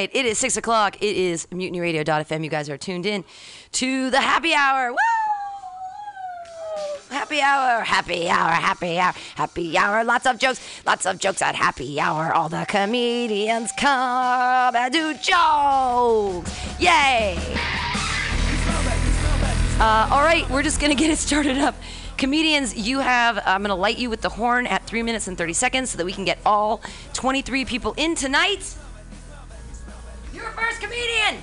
right, it is six o'clock. It is MutinyRadio.fm. You guys are tuned in to the happy hour. Woo! Happy hour, happy hour, happy hour, happy hour. Lots of jokes, lots of jokes at happy hour. All the comedians come and do jokes. Yay! Uh, all right, we're just gonna get it started up. Comedians, you have, I'm gonna light you with the horn at three minutes and 30 seconds so that we can get all 23 people in tonight. Your first comedian!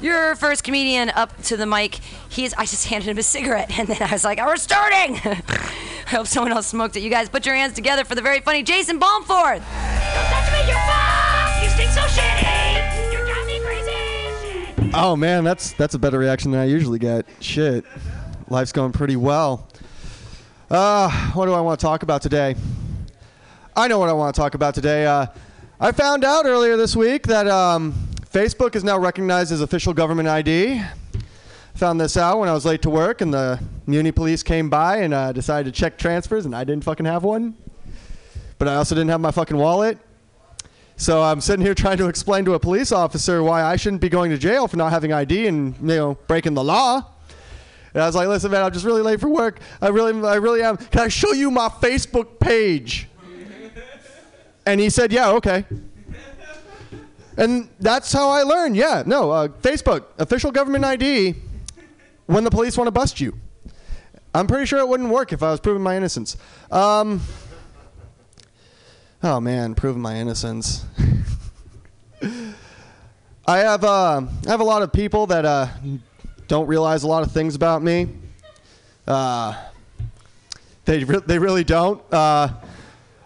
Your first comedian up to the mic. He is, I just handed him a cigarette and then I was like, oh, we're starting! I hope someone else smoked it. You guys put your hands together for the very funny Jason Balmforth! Don't touch me, you're fucked! You stink so shitty! You drive me crazy! Shit. Oh man, that's that's a better reaction than I usually get. Shit, life's going pretty well. Uh, what do I want to talk about today? I know what I want to talk about today. Uh, I found out earlier this week that um, Facebook is now recognized as official government ID. Found this out when I was late to work, and the Muni police came by and uh, decided to check transfers, and I didn't fucking have one. But I also didn't have my fucking wallet. So I'm sitting here trying to explain to a police officer why I shouldn't be going to jail for not having ID and you know breaking the law. And I was like, "Listen, man, I'm just really late for work. I really, I really am. Can I show you my Facebook page?" And he said, "Yeah, okay." And that's how I learned. Yeah, no, uh, Facebook, official government ID. When the police want to bust you, I'm pretty sure it wouldn't work if I was proving my innocence. Um, Oh man, proving my innocence. I have uh, I have a lot of people that uh, don't realize a lot of things about me. Uh, they re- they really don't.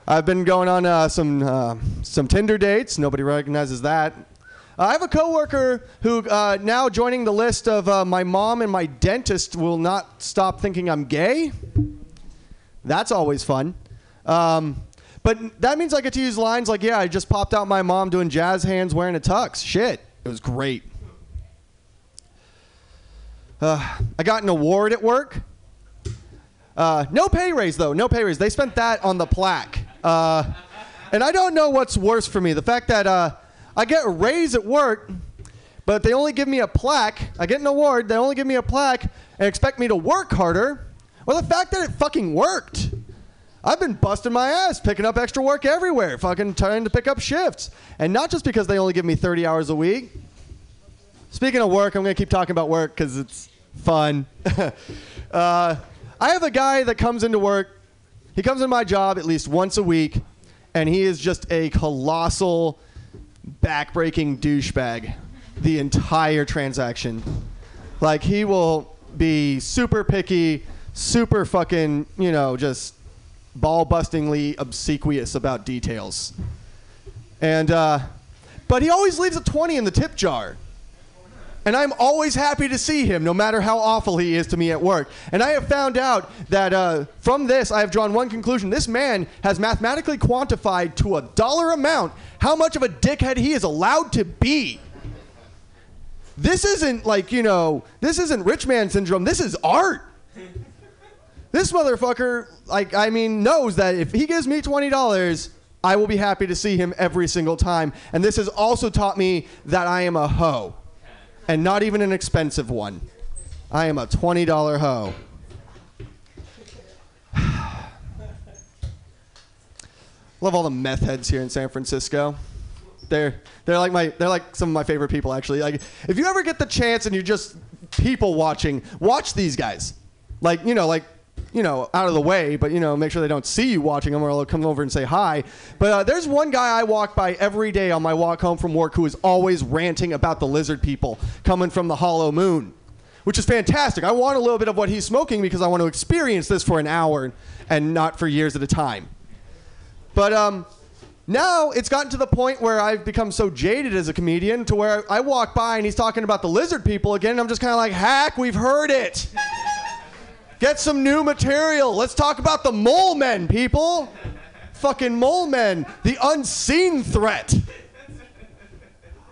Uh, I've been going on uh, some uh, some Tinder dates. Nobody recognizes that. I have a coworker who uh, now joining the list of uh, my mom and my dentist will not stop thinking I'm gay. That's always fun. Um, but that means I get to use lines like, "Yeah, I just popped out my mom doing jazz hands wearing a tux." Shit, it was great. Uh, I got an award at work. Uh, no pay raise though. No pay raise. They spent that on the plaque. Uh, and I don't know what's worse for me: the fact that uh, I get a raise at work, but they only give me a plaque. I get an award. They only give me a plaque and expect me to work harder. Or the fact that it fucking worked. I've been busting my ass picking up extra work everywhere, fucking trying to pick up shifts. And not just because they only give me 30 hours a week. Speaking of work, I'm going to keep talking about work because it's fun. uh, I have a guy that comes into work. He comes in my job at least once a week, and he is just a colossal, backbreaking douchebag the entire transaction. Like, he will be super picky, super fucking, you know, just ball bustingly obsequious about details. And, uh, but he always leaves a 20 in the tip jar. And I'm always happy to see him, no matter how awful he is to me at work. And I have found out that uh, from this, I have drawn one conclusion. This man has mathematically quantified to a dollar amount how much of a dickhead he is allowed to be. This isn't like, you know, this isn't rich man syndrome. This is art. This motherfucker, like, I mean, knows that if he gives me $20, I will be happy to see him every single time. And this has also taught me that I am a hoe. And not even an expensive one. I am a $20 hoe. Love all the meth heads here in San Francisco. They're they're like my they're like some of my favorite people actually. Like if you ever get the chance and you're just people watching, watch these guys. Like you know like you know out of the way, but you know make sure they don't see you watching them or they'll come over and say hi. But uh, there's one guy I walk by every day on my walk home from work who is always ranting about the lizard people coming from the hollow moon. Which is fantastic. I want a little bit of what he's smoking because I want to experience this for an hour and not for years at a time. But um, now it's gotten to the point where I've become so jaded as a comedian to where I walk by and he's talking about the lizard people again, and I'm just kind of like, hack, we've heard it. Get some new material. Let's talk about the mole men, people. Fucking mole men, the unseen threat.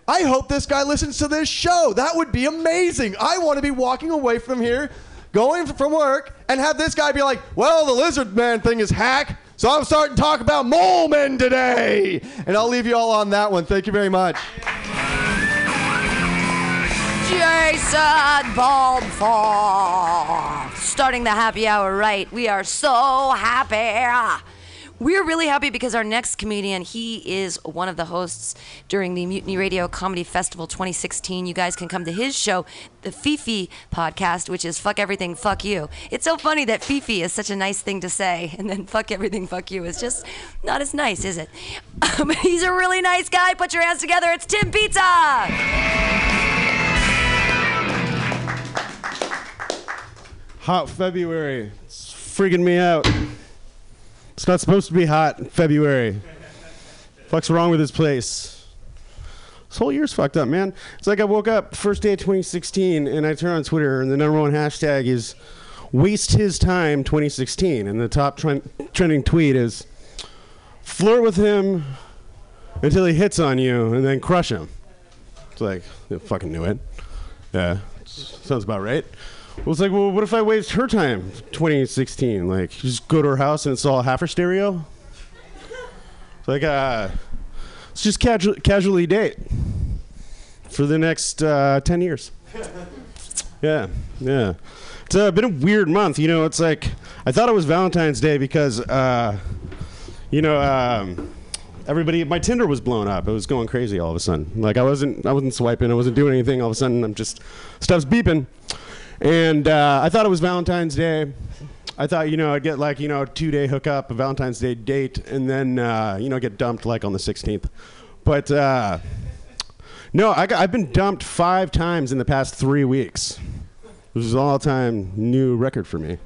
I hope this guy listens to this show. That would be amazing. I want to be walking away from here, going from work, and have this guy be like, well, the lizard man thing is hack, so I'm starting to talk about mole men today. And I'll leave you all on that one. Thank you very much. Jason Balfour. Starting the happy hour right. We are so happy. We're really happy because our next comedian, he is one of the hosts during the Mutiny Radio Comedy Festival 2016. You guys can come to his show, the Fifi podcast, which is Fuck Everything, Fuck You. It's so funny that Fifi is such a nice thing to say, and then Fuck Everything, Fuck You is just not as nice, is it? but he's a really nice guy. Put your hands together. It's Tim Pizza. Hot February. It's freaking me out. It's not supposed to be hot in February. Fuck's wrong with this place? This whole year's fucked up, man. It's like I woke up first day of 2016 and I turn on Twitter and the number one hashtag is waste his time 2016 and the top tren- trending tweet is flirt with him until he hits on you and then crush him. It's like, I fucking knew it. Yeah, sounds about right. Well, it's like, well, what if I waste her time 2016? Like, just go to her house and install half her stereo? It's like, uh, let's just casual, casually date for the next uh, 10 years. Yeah, yeah. It's uh, been a weird month. You know, it's like, I thought it was Valentine's Day because, uh, you know, um, everybody, my Tinder was blown up. It was going crazy all of a sudden. Like, I wasn't, I wasn't swiping, I wasn't doing anything. All of a sudden, I'm just, stuff's beeping. And uh, I thought it was Valentine's Day. I thought, you know, I'd get like, you know, a two day hookup, a Valentine's Day date, and then, uh, you know, get dumped like on the 16th. But uh, no, I got, I've been dumped five times in the past three weeks. This is an all time new record for me.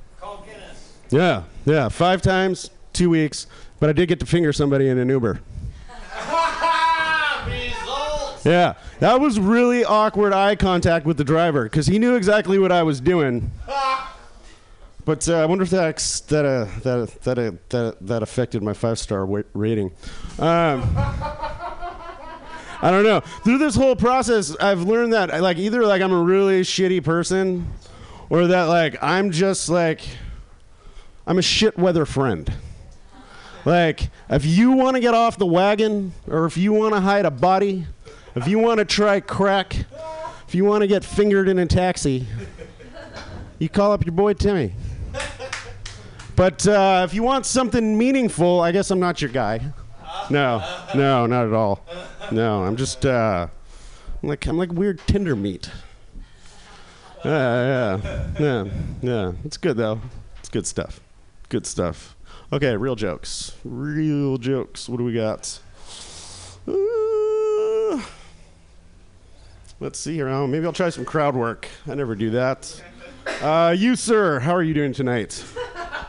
Yeah, yeah, five times, two weeks. But I did get to finger somebody in an Uber. Yeah, that was really awkward eye contact with the driver because he knew exactly what I was doing. But uh, I wonder if that ex- that uh, that that uh, that that affected my five star wa- rating. Um, I don't know. Through this whole process, I've learned that like either like I'm a really shitty person, or that like I'm just like I'm a shit weather friend. Like, if you want to get off the wagon, or if you want to hide a body, if you want to try crack, if you want to get fingered in a taxi, you call up your boy Timmy. But uh, if you want something meaningful, I guess I'm not your guy. No, no, not at all. No, I'm just uh, I'm like I'm like weird Tinder meat. Yeah, yeah, yeah, yeah. It's good though. It's good stuff. Good stuff. Okay, real jokes. Real jokes. What do we got? Uh, let's see here. Oh, maybe I'll try some crowd work. I never do that. Uh, you, sir, how are you doing tonight?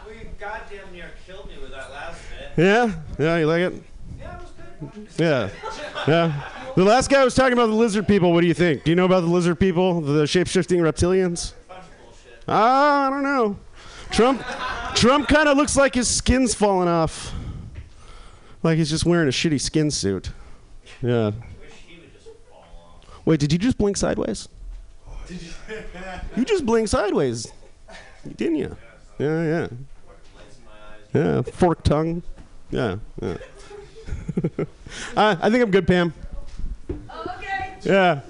Well, you goddamn near killed me with that last bit. Yeah? Yeah, you like it? Yeah, it was good. Yeah. Yeah. The last guy was talking about the lizard people. What do you think? Do you know about the lizard people, the shape shifting reptilians? Bunch of bullshit. Ah, I don't know. Trump Trump kind of looks like his skin's falling off. Like he's just wearing a shitty skin suit. Yeah. Wish he would just fall off. Wait, did you just blink sideways? You just blinked sideways, didn't you? Yeah, yeah. Lights in my eyes. Yeah, forked tongue. Yeah, yeah. uh, I think I'm good, Pam. Okay. Yeah.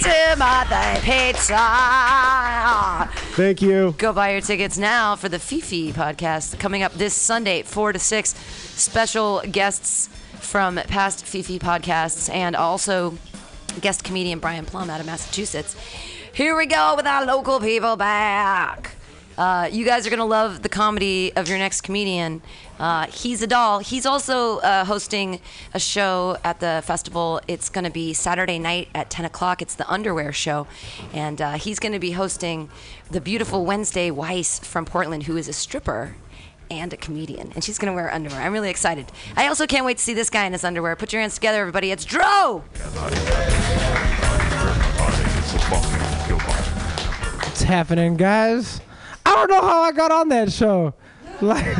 Timothy Pizza. Thank you. Go buy your tickets now for the Fifi podcast coming up this Sunday, 4 to 6. Special guests from past Fifi podcasts and also guest comedian Brian Plum out of Massachusetts. Here we go with our local people back. Uh, you guys are going to love the comedy of your next comedian. Uh, he's a doll. He's also uh, hosting a show at the festival. It's going to be Saturday night at 10 o'clock. It's the Underwear Show. And uh, he's going to be hosting the beautiful Wednesday Weiss from Portland, who is a stripper and a comedian. And she's going to wear underwear. I'm really excited. I also can't wait to see this guy in his underwear. Put your hands together, everybody. It's Dro! It's happening, guys? I don't know how I got on that show. Like,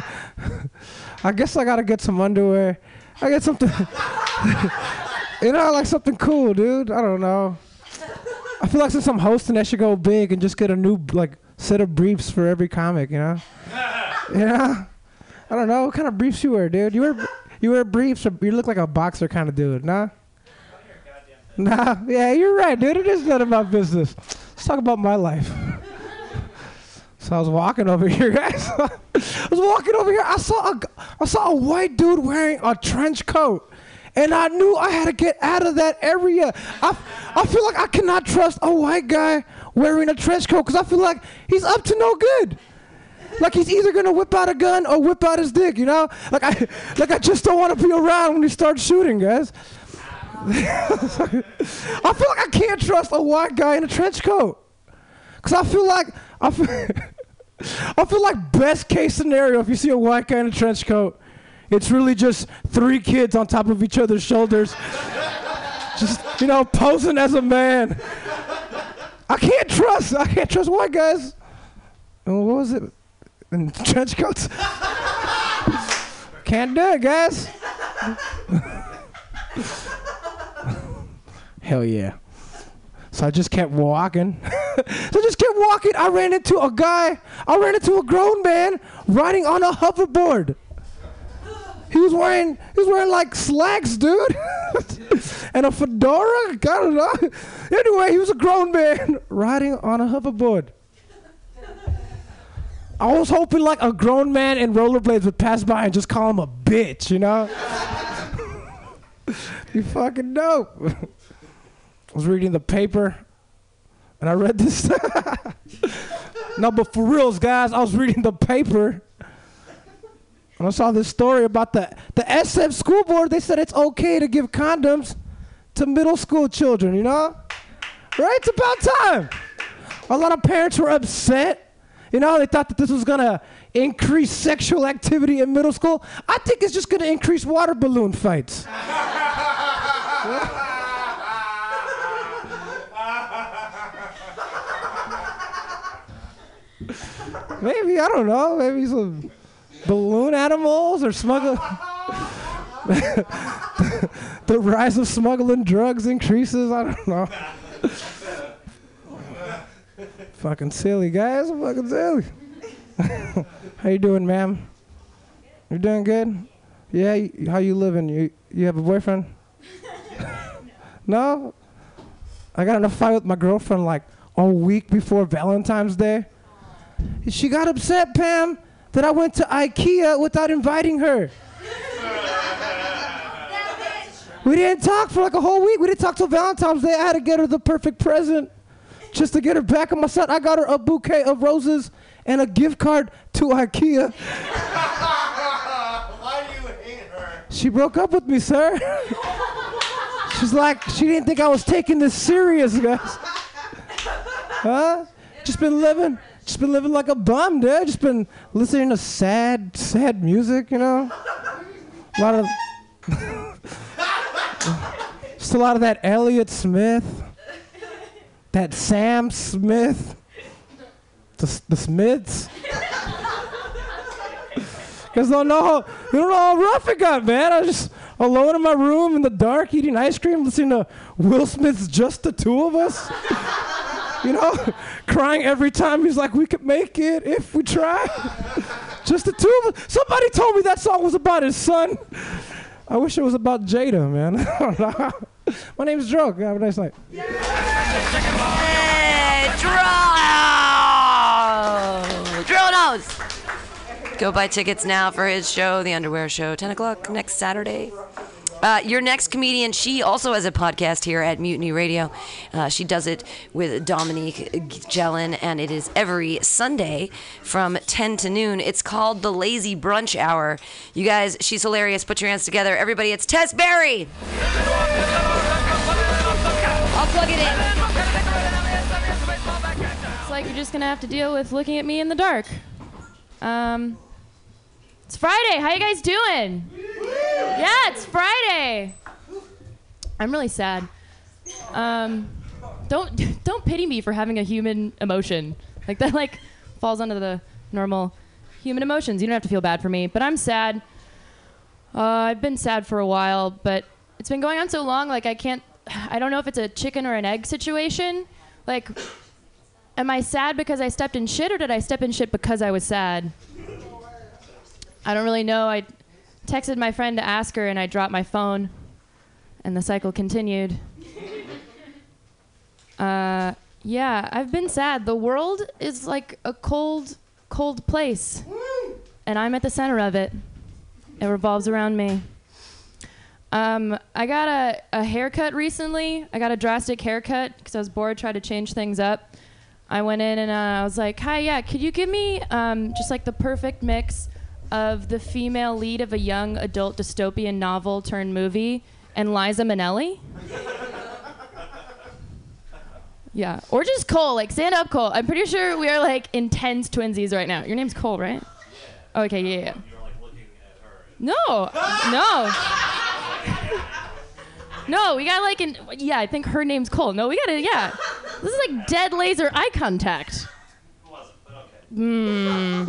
I guess I gotta get some underwear. I get something, you know, like something cool, dude. I don't know. I feel like since I'm hosting, I should go big and just get a new like set of briefs for every comic, you know? yeah. I don't know what kind of briefs you wear, dude. You wear you wear briefs, or you look like a boxer kind of dude, nah? Nah, yeah, you're right, dude. It is none of my business. Let's talk about my life. So I was walking over here, guys. I was walking over here. I saw a, I saw a white dude wearing a trench coat, and I knew I had to get out of that area. I, I feel like I cannot trust a white guy wearing a trench coat because I feel like he's up to no good. Like he's either gonna whip out a gun or whip out his dick, you know? Like I, like I just don't want to be around when he starts shooting, guys. I feel like I can't trust a white guy in a trench coat. Cause I feel like I feel, I feel like best case scenario if you see a white guy in a trench coat, it's really just three kids on top of each other's shoulders, just you know posing as a man. I can't trust. I can't trust white guys. And what was it? In trench coats. can't do it, guys. Hell yeah. So I just kept walking. so I just kept walking. I ran into a guy. I ran into a grown man riding on a hoverboard. He was wearing he was wearing like slacks, dude, and a fedora. I don't know. Anyway, he was a grown man riding on a hoverboard. I was hoping like a grown man in rollerblades would pass by and just call him a bitch, you know? you fucking dope. I was reading the paper and I read this. no, but for reals, guys, I was reading the paper I saw this story about the, the SF school board. They said it's okay to give condoms to middle school children, you know? Right? It's about time. A lot of parents were upset. You know, they thought that this was gonna increase sexual activity in middle school. I think it's just gonna increase water balloon fights. Maybe I don't know. Maybe some balloon animals or smuggling. the rise of smuggling drugs increases. I don't know. fucking silly guys. Fucking silly. how you doing, ma'am? You're doing good? Yeah. you- How you living? You you have a boyfriend? no. I got in a fight with my girlfriend like a week before Valentine's Day. She got upset, Pam, that I went to IKEA without inviting her. we didn't talk for like a whole week. We didn't talk till Valentine's Day. I had to get her the perfect present just to get her back on my side. I got her a bouquet of roses and a gift card to IKEA. Why do you hate her? She broke up with me, sir. She's like, she didn't think I was taking this serious, guys. Huh? Just been living, just been living like a bum, dude. Just been listening to sad, sad music, you know. A lot of, just a lot of that Elliott Smith, that Sam Smith, the, the Smiths. Cause don't know how don't know how rough it got, man. I was just alone in my room in the dark eating ice cream, listening to Will Smith's "Just the Two of Us." you know, crying every time he's like, "We could make it if we try." Just the two of us. Somebody told me that song was about his son. I wish it was about Jada, man. My name's Joe. Have a nice night. Hey, Drew! Drew knows. Go buy tickets now for his show, The Underwear Show, 10 o'clock next Saturday. Uh, your next comedian, she also has a podcast here at Mutiny Radio. Uh, she does it with Dominique Jellin, and it is every Sunday from 10 to noon. It's called The Lazy Brunch Hour. You guys, she's hilarious. Put your hands together. Everybody, it's Tess Berry. I'll plug it in. It's like you're just gonna have to deal with looking at me in the dark. Um, it's Friday. How you guys doing? Yeah, it's Friday. I'm really sad. Um, don't don't pity me for having a human emotion. Like that like falls under the normal human emotions. You don't have to feel bad for me, but I'm sad. Uh, I've been sad for a while, but it's been going on so long. Like I can't. I don't know if it's a chicken or an egg situation. Like, am I sad because I stepped in shit, or did I step in shit because I was sad? I don't really know. I texted my friend to ask her, and I dropped my phone, and the cycle continued. Uh, yeah, I've been sad. The world is like a cold, cold place, and I'm at the center of it. It revolves around me. Um, I got a, a haircut recently. I got a drastic haircut because I was bored, tried to change things up. I went in and uh, I was like, "Hi, yeah, could you give me um, just like the perfect mix of the female lead of a young adult dystopian novel turned movie and Liza Minnelli?" yeah, or just Cole. Like, stand up, Cole. I'm pretty sure we are like intense twinsies right now. Your name's Cole, right? Okay, yeah, yeah. No, no. No, we got like an yeah. I think her name's Cole. No, we got it. Yeah, this is like dead laser eye contact. Hmm.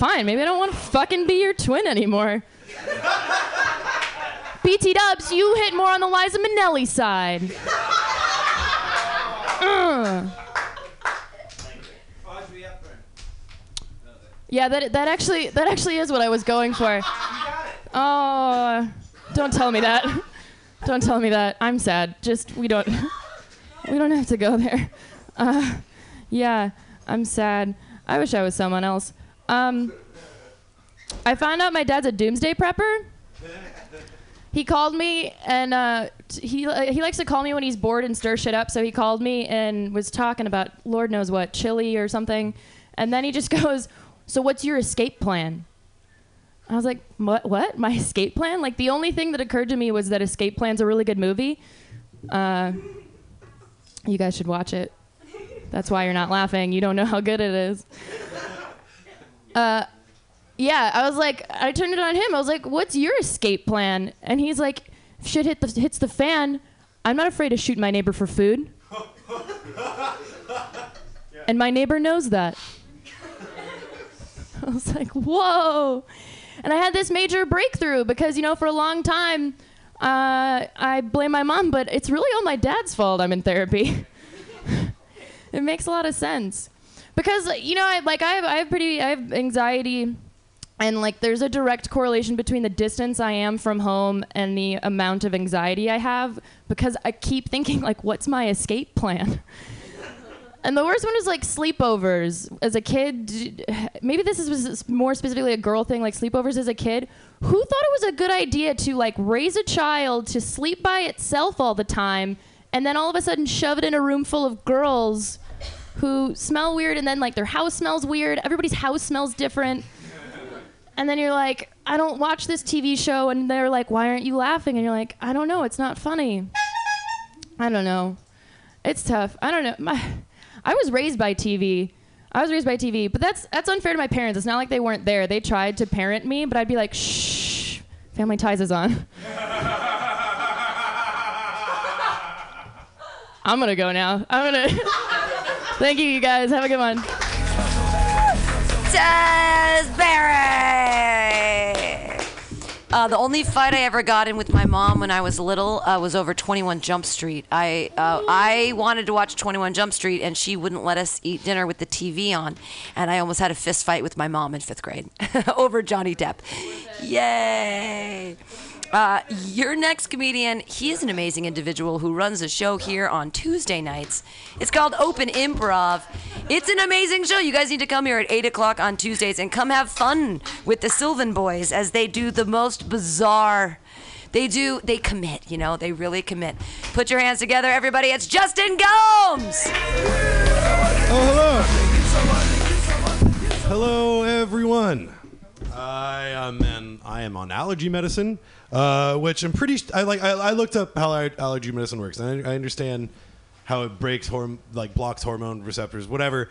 Fine, maybe I don't want to fucking be your twin anymore. BT Dubs, you hit more on the Liza Minnelli side. Ugh. Yeah, that that actually that actually is what I was going for. Oh, don't tell me that. Don't tell me that. I'm sad. Just we don't we don't have to go there. Uh, yeah, I'm sad. I wish I was someone else. Um, I found out my dad's a doomsday prepper. He called me and uh, t- he he likes to call me when he's bored and stir shit up. So he called me and was talking about Lord knows what chili or something, and then he just goes, "So what's your escape plan?" I was like, "What? What? My escape plan?" Like the only thing that occurred to me was that Escape Plan's a really good movie. Uh, you guys should watch it. That's why you're not laughing. You don't know how good it is. Uh, yeah, I was like, I turned it on him. I was like, "What's your escape plan?" And he's like, "If shit hit the, hits the fan, I'm not afraid to shoot my neighbor for food." And my neighbor knows that. I was like, "Whoa!" And I had this major breakthrough because you know, for a long time, uh, I blame my mom, but it's really all my dad's fault. I'm in therapy. it makes a lot of sense because you know, I like I have I have pretty I have anxiety and like there's a direct correlation between the distance I am from home and the amount of anxiety I have because I keep thinking like what's my escape plan? And the worst one is like sleepovers. As a kid, maybe this is more specifically a girl thing, like sleepovers as a kid. Who thought it was a good idea to like raise a child to sleep by itself all the time and then all of a sudden shove it in a room full of girls who smell weird and then like their house smells weird. Everybody's house smells different. And then you're like, I don't watch this TV show. And they're like, why aren't you laughing? And you're like, I don't know. It's not funny. I don't know. It's tough. I don't know. My, I was raised by TV. I was raised by TV, but that's that's unfair to my parents. It's not like they weren't there. They tried to parent me, but I'd be like, shh, Family Ties is on. I'm gonna go now. I'm gonna. Thank you, you guys. Have a good one. Desberry. Uh, the only fight I ever got in with my mom when I was little uh, was over 21 Jump Street. I uh, I wanted to watch 21 Jump Street, and she wouldn't let us eat dinner with the TV on, and I almost had a fist fight with my mom in fifth grade over Johnny Depp. Yay! Uh, your next comedian, he is an amazing individual who runs a show here on Tuesday nights. It's called Open Improv. It's an amazing show. You guys need to come here at 8 o'clock on Tuesdays and come have fun with the Sylvan Boys as they do the most bizarre. They do, they commit, you know, they really commit. Put your hands together, everybody. It's Justin Gomes! Oh, hello. Hello, everyone. I am an, I am on allergy medicine, uh, which I'm pretty. I like. I, I looked up how allergy medicine works, and I, I understand how it breaks horm like blocks hormone receptors, whatever.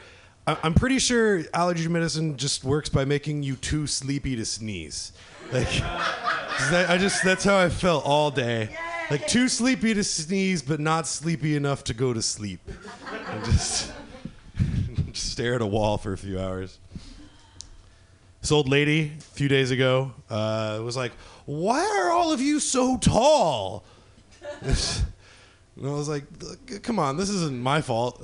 I, I'm pretty sure allergy medicine just works by making you too sleepy to sneeze. Like, that- I just that's how I felt all day. Like too sleepy to sneeze, but not sleepy enough to go to sleep. And just stare at a wall for a few hours. This old lady a few days ago uh, was like, "Why are all of you so tall?" and I was like, "Come on, this isn't my fault.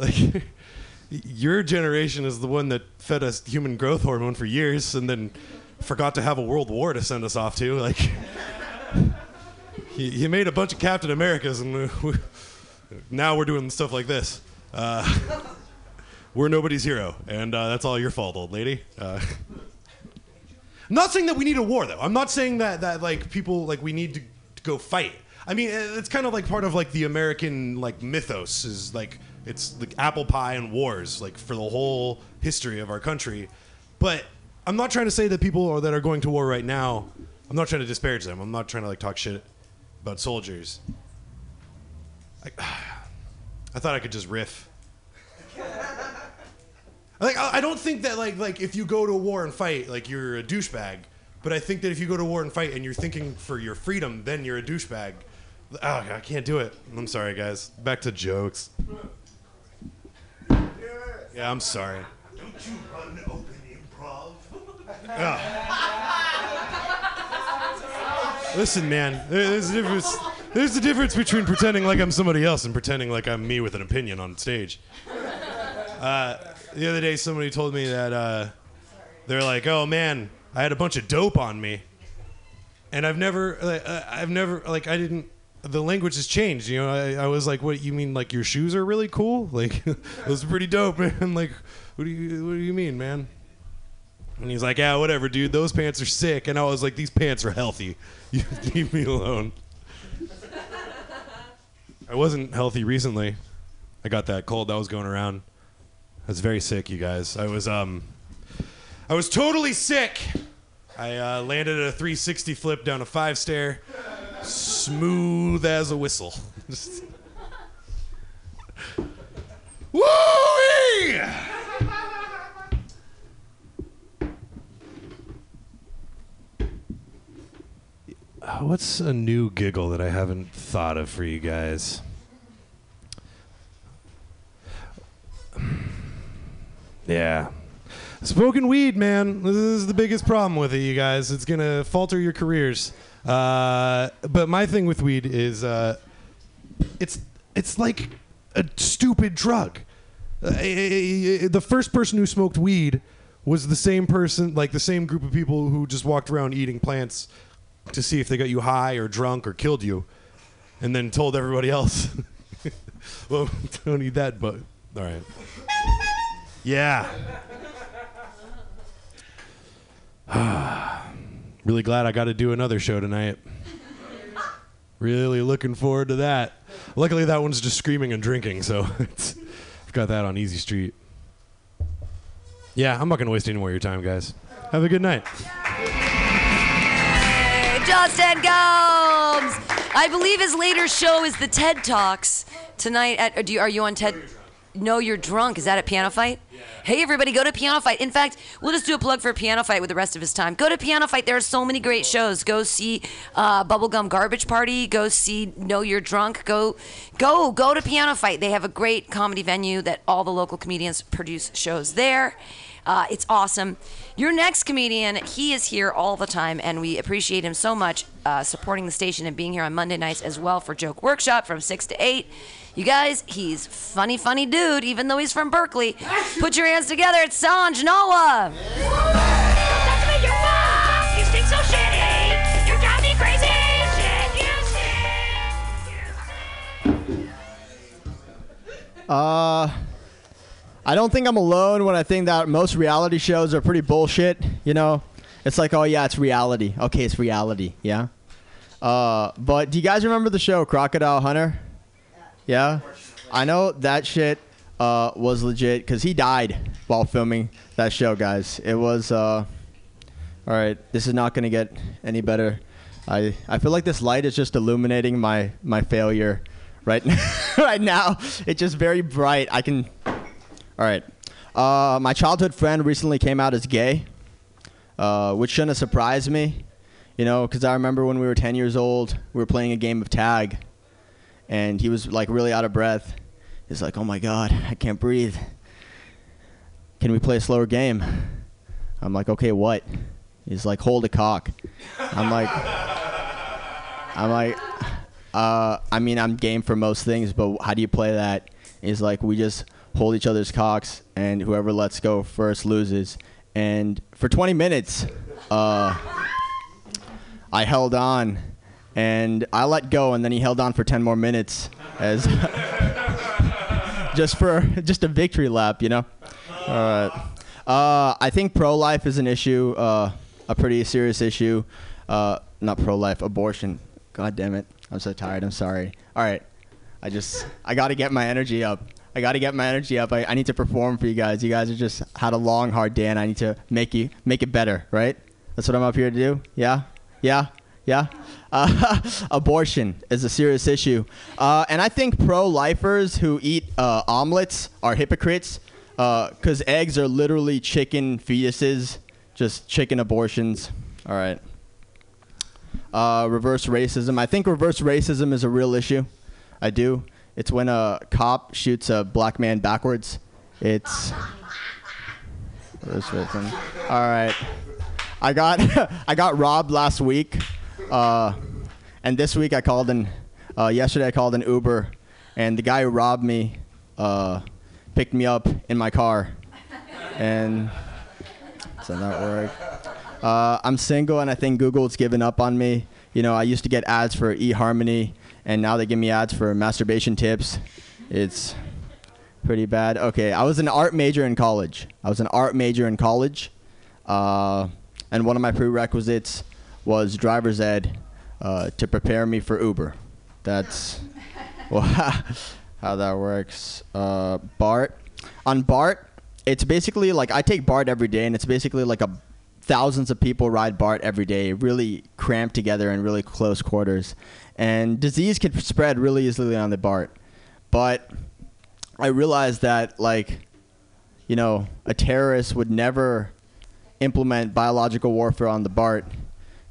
Your generation is the one that fed us human growth hormone for years, and then forgot to have a world war to send us off to. Like, he, he made a bunch of Captain Americas, and we, now we're doing stuff like this. Uh, we're nobody's hero, and uh, that's all your fault, old lady." Uh, not saying that we need a war, though. I'm not saying that that like people like we need to, to go fight. I mean, it's kind of like part of like the American like mythos is like it's like apple pie and wars like for the whole history of our country. But I'm not trying to say that people are, that are going to war right now. I'm not trying to disparage them. I'm not trying to like talk shit about soldiers. I, I thought I could just riff. Like I I don't think that like like if you go to war and fight, like you're a douchebag. But I think that if you go to war and fight and you're thinking for your freedom, then you're a douchebag. Oh, I can't do it. I'm sorry, guys. Back to jokes. Yeah, I'm sorry. Don't you run open improv? Listen, man. there- There's a difference. There's a difference between pretending like I'm somebody else and pretending like I'm me with an opinion on stage. Uh, the other day, somebody told me that uh, they're like, "Oh man, I had a bunch of dope on me," and I've never, uh, I've never, like, I didn't. The language has changed. You know, I, I was like, "What you mean? Like your shoes are really cool? Like those are pretty dope, man. Like, what do you, what do you mean, man?" And he's like, "Yeah, whatever, dude. Those pants are sick." And I was like, "These pants are healthy. You leave me alone." I wasn't healthy recently. I got that cold that was going around. Was very sick, you guys. I was um, I was totally sick. I uh, landed a 360 flip down a five stair, smooth as a whistle. Woo-wee! Uh, What's a new giggle that I haven't thought of for you guys? Yeah. Smoking weed, man. This is the biggest problem with it, you guys. It's to falter your careers. Uh, but my thing with weed is uh, it's it's like a stupid drug. Uh, the first person who smoked weed was the same person, like the same group of people who just walked around eating plants to see if they got you high or drunk or killed you, and then told everybody else, "Well, don't eat that." But all right, yeah. really glad I got to do another show tonight. Really looking forward to that. Luckily, that one's just screaming and drinking, so it's, I've got that on Easy Street. Yeah, I'm not going to waste any more of your time, guys. Have a good night. Justin Gomes. I believe his later show is the TED Talks tonight. At are you on TED? No, you're drunk. Is that at Piano Fight? Hey, everybody, go to Piano Fight. In fact, we'll just do a plug for Piano Fight with the rest of his time. Go to Piano Fight. There are so many great shows. Go see uh, Bubblegum Garbage Party. Go see Know You're Drunk. Go, go, go to Piano Fight. They have a great comedy venue that all the local comedians produce shows there. Uh, it's awesome. Your next comedian, he is here all the time, and we appreciate him so much uh, supporting the station and being here on Monday nights as well for Joke Workshop from 6 to 8. You guys, he's funny, funny dude, even though he's from Berkeley. Put your hands together. It's Sanj Noah. That's what you're from. You stink so shitty. You drive me crazy. Shit, you stink. You stink. Uh, I don't think I'm alone when I think that most reality shows are pretty bullshit. You know, it's like, oh yeah, it's reality. Okay, it's reality. Yeah. Uh, but do you guys remember the show Crocodile Hunter? Yeah. I know that shit uh, was legit because he died while filming that show, guys. It was. Uh, all right, this is not gonna get any better. I I feel like this light is just illuminating my my failure right right now. It's just very bright. I can. All right. Uh, my childhood friend recently came out as gay, uh, which shouldn't have surprised me, you know, because I remember when we were 10 years old, we were playing a game of tag, and he was like really out of breath. He's like, "Oh my God, I can't breathe." can we play a slower game? I'm like, okay, what? He's like, hold a cock. I'm like, I'm like, uh, I mean, I'm game for most things, but how do you play that? He's like, we just hold each other's cocks, and whoever lets go first loses. And for 20 minutes, uh, I held on, and I let go, and then he held on for 10 more minutes as just for just a victory lap, you know. All right. Uh, I think pro-life is an issue, uh, a pretty serious issue. Uh, not pro-life, abortion. God damn it. I'm so tired. I'm sorry. All right. I just, I got to get my energy up. I got to get my energy up. I, I need to perform for you guys. You guys have just had a long, hard day, and I need to make you make it better, right? That's what I'm up here to do. Yeah, yeah, yeah. Uh, abortion is a serious issue, uh, and I think pro-lifers who eat uh, omelets are hypocrites because eggs are literally chicken fetuses, just chicken abortions. All right. Uh, reverse racism. I think reverse racism is a real issue. I do. It's when a cop shoots a black man backwards. It's reverse racism. All right. I got I got robbed last week, uh, and this week I called an. Uh, yesterday I called an Uber, and the guy who robbed me uh, picked me up in my car, and so that work. Uh, I'm single, and I think Google's given up on me. You know, I used to get ads for eHarmony, and now they give me ads for masturbation tips. It's pretty bad. Okay, I was an art major in college. I was an art major in college, uh, and one of my prerequisites was driver's ed uh, to prepare me for Uber. That's well, how that works. Uh, BART. On BART, it's basically like I take BART every day, and it's basically like a thousands of people ride BART every day, really cramped together in really close quarters, and disease can spread really easily on the BART. But I realized that like, you know, a terrorist would never implement biological warfare on the BART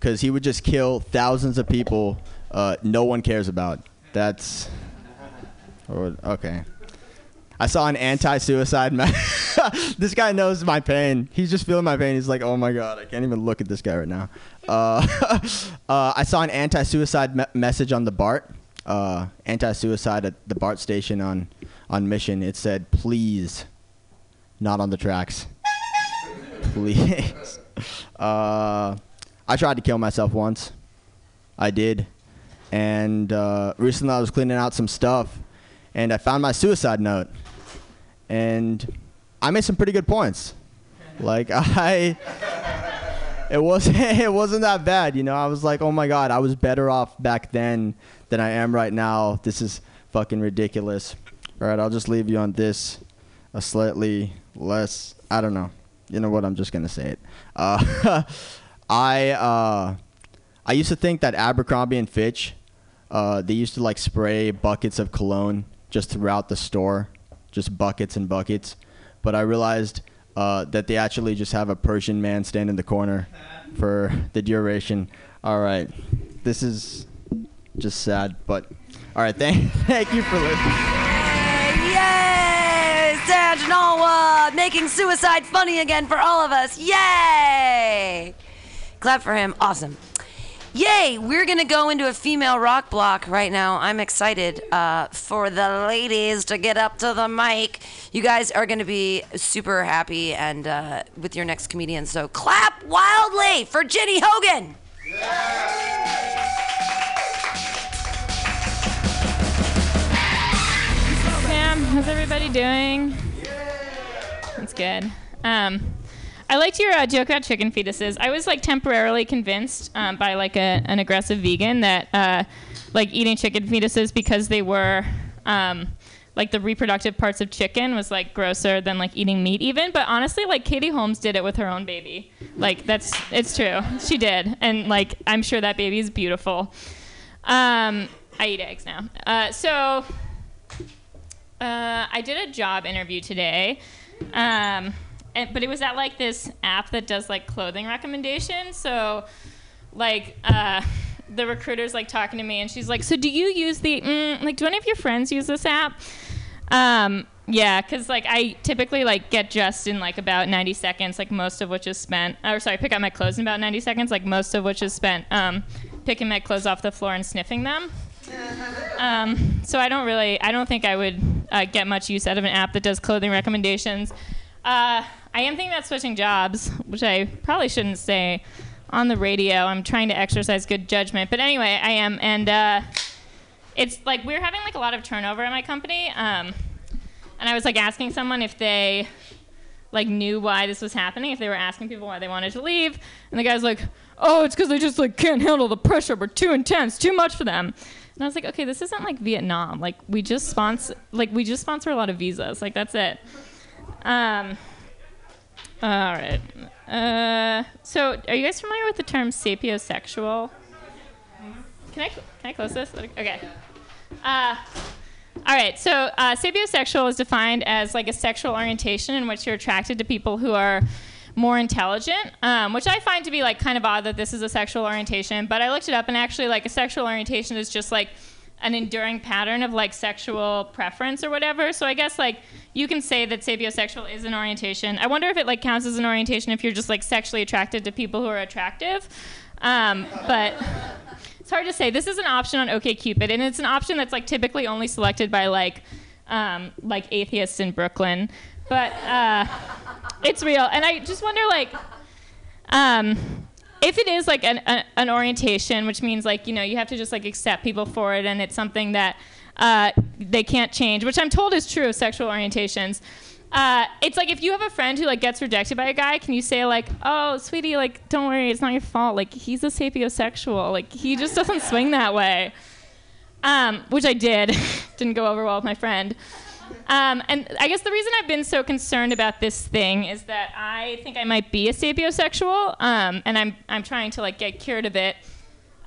because he would just kill thousands of people uh, no one cares about. That's okay. I saw an anti-suicide. Me- this guy knows my pain. He's just feeling my pain. He's like, "Oh my god, I can't even look at this guy right now." Uh, uh, I saw an anti-suicide me- message on the BART. Uh, anti-suicide at the BART station on on Mission. It said, "Please, not on the tracks. Please." I tried to kill myself once. I did, and uh, recently I was cleaning out some stuff, and I found my suicide note, and I made some pretty good points. Like I, it wasn't it wasn't that bad, you know. I was like, oh my god, I was better off back then than I am right now. This is fucking ridiculous. All right, I'll just leave you on this, a slightly less. I don't know. You know what? I'm just gonna say it. Uh, I uh, I used to think that Abercrombie and Fitch, uh, they used to like spray buckets of cologne just throughout the store, just buckets and buckets. But I realized uh, that they actually just have a Persian man stand in the corner for the duration. All right, this is just sad, but all right. Thank thank you for listening. Yay! Making suicide funny again for all of us. Yay! Clap for him. Awesome. Yay! We're gonna go into a female rock block right now. I'm excited uh, for the ladies to get up to the mic. You guys are gonna be super happy and uh, with your next comedian. So clap wildly for Jenny Hogan. Sam, how's everybody doing? That's good. Um, I liked your uh, joke about chicken fetuses. I was like temporarily convinced um, by like a, an aggressive vegan that uh, like eating chicken fetuses because they were um, like the reproductive parts of chicken was like grosser than like eating meat even. But honestly, like Katie Holmes did it with her own baby. Like that's it's true. She did, and like I'm sure that baby is beautiful. Um, I eat eggs now. Uh, so uh, I did a job interview today, um, and, but it was at like this app that does like clothing recommendations. So, like, uh, the recruiter's like talking to me, and she's like, "So do you use the mm, like? Do any of your friends use this app?" Um, Yeah, because like I typically like get dressed in like about 90 seconds, like most of which is spent. Or sorry, pick out my clothes in about 90 seconds, like most of which is spent um, picking my clothes off the floor and sniffing them. Um, so I don't really, I don't think I would uh, get much use out of an app that does clothing recommendations. Uh, I am thinking about switching jobs, which I probably shouldn't say on the radio. I'm trying to exercise good judgment, but anyway, I am, and uh, it's like we're having like a lot of turnover in my company. Um, and I was like asking someone if they like knew why this was happening, if they were asking people why they wanted to leave, and the guy's like, "Oh, it's because they just like can't handle the pressure. We're too intense, too much for them." And I was like, "Okay, this isn't like Vietnam. Like we just sponsor, like we just sponsor a lot of visas. Like that's it." Um. All right. Uh, so, are you guys familiar with the term sapiosexual? Can I can I close this? Okay. Uh, all right. So, uh, sapiosexual is defined as like a sexual orientation in which you're attracted to people who are more intelligent, um, which I find to be like kind of odd that this is a sexual orientation. But I looked it up, and actually, like a sexual orientation is just like an enduring pattern of like sexual preference or whatever. So I guess like you can say that sapiosexual is an orientation. I wonder if it like counts as an orientation if you're just like sexually attracted to people who are attractive. Um, but it's hard to say. This is an option on OkCupid, and it's an option that's like typically only selected by like um, like atheists in Brooklyn. But uh, it's real, and I just wonder like. Um, if it is like an, a, an orientation, which means like you know you have to just like accept people for it, and it's something that uh, they can't change, which I'm told is true of sexual orientations. Uh, it's like if you have a friend who like gets rejected by a guy, can you say like, "Oh, sweetie, like don't worry, it's not your fault. Like he's a sapiosexual. Like he just doesn't swing that way." Um, which I did. Didn't go over well with my friend. Um, and I guess the reason I've been so concerned about this thing is that I think I might be a sapiosexual, um, and I'm I'm trying to like get cured of it,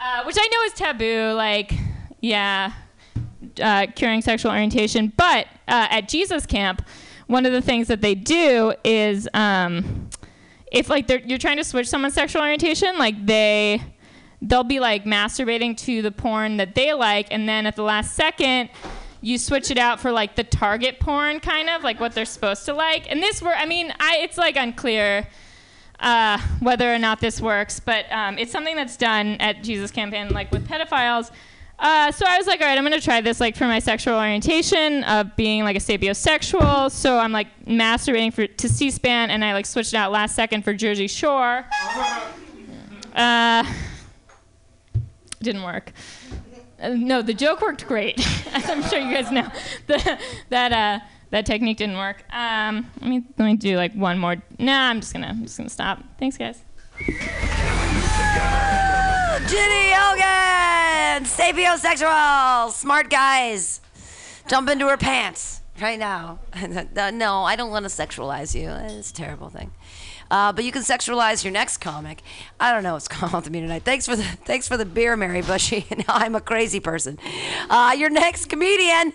uh, which I know is taboo. Like, yeah, uh, curing sexual orientation. But uh, at Jesus Camp, one of the things that they do is um, if like you're trying to switch someone's sexual orientation, like they they'll be like masturbating to the porn that they like, and then at the last second you switch it out for like the target porn kind of like what they're supposed to like. And this work i mean I, it's like unclear uh, whether or not this works but um, it's something that's done at jesus campaign like with pedophiles. Uh, so i was like all right i'm going to try this like for my sexual orientation of being like a sapiosexual. So i'm like masturbating for to c-span and i like switched it out last second for jersey shore. Uh, didn't work uh, no, the joke worked great, as I'm sure you guys know. The, that uh, that technique didn't work. Um, let me let me do like one more. Nah, I'm just gonna I'm just gonna stop. Thanks, guys. Ginny Hogan, sapiosexual, smart guys, jump into her pants right now. no, I don't want to sexualize you. It's a terrible thing. Uh, but you can sexualize your next comic. I don't know what's going on with me tonight. Thanks for the thanks for the beer, Mary Bushy. now I'm a crazy person. Uh, your next comedian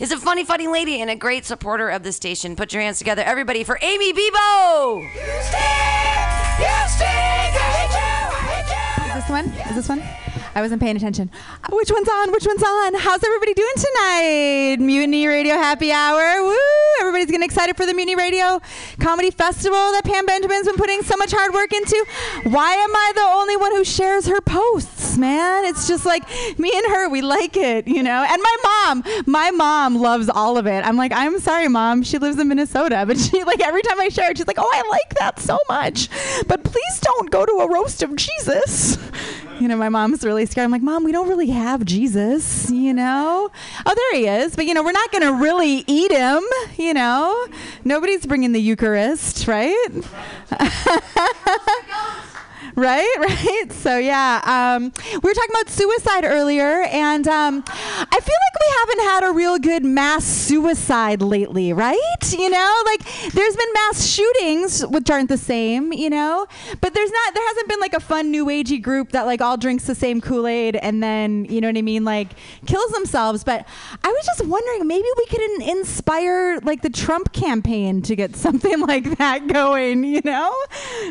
is a funny, funny lady and a great supporter of the station. Put your hands together, everybody, for Amy Bebo. You stink, you stink, you. Is this one? Is this one? I wasn't paying attention. Uh, Which one's on? Which one's on? How's everybody doing tonight? Mutiny Radio Happy Hour. Woo! Everybody's getting excited for the Mutiny Radio Comedy Festival that Pam Benjamin's been putting so much hard work into. Why am I the only one who shares her posts, man? It's just like me and her, we like it, you know? And my mom, my mom loves all of it. I'm like, I'm sorry, mom. She lives in Minnesota, but she, like, every time I share it, she's like, oh, I like that so much. But please don't go to a roast of Jesus. You know, my mom's really scared. I'm like, Mom, we don't really have Jesus, you know? Oh, there he is. But, you know, we're not going to really eat him, you know? Nobody's bringing the Eucharist, right? right? Right? So yeah um, we were talking about suicide earlier and um, i feel like we haven't had a real good mass suicide lately right? You know like there's been mass shootings which aren't the same you know? But there's not there hasn't been like a fun new agey group that like all drinks the same kool-aid and then you know what i mean like kills themselves. But i was just wondering maybe we could in- inspire like the trump campaign to get something like that going you know?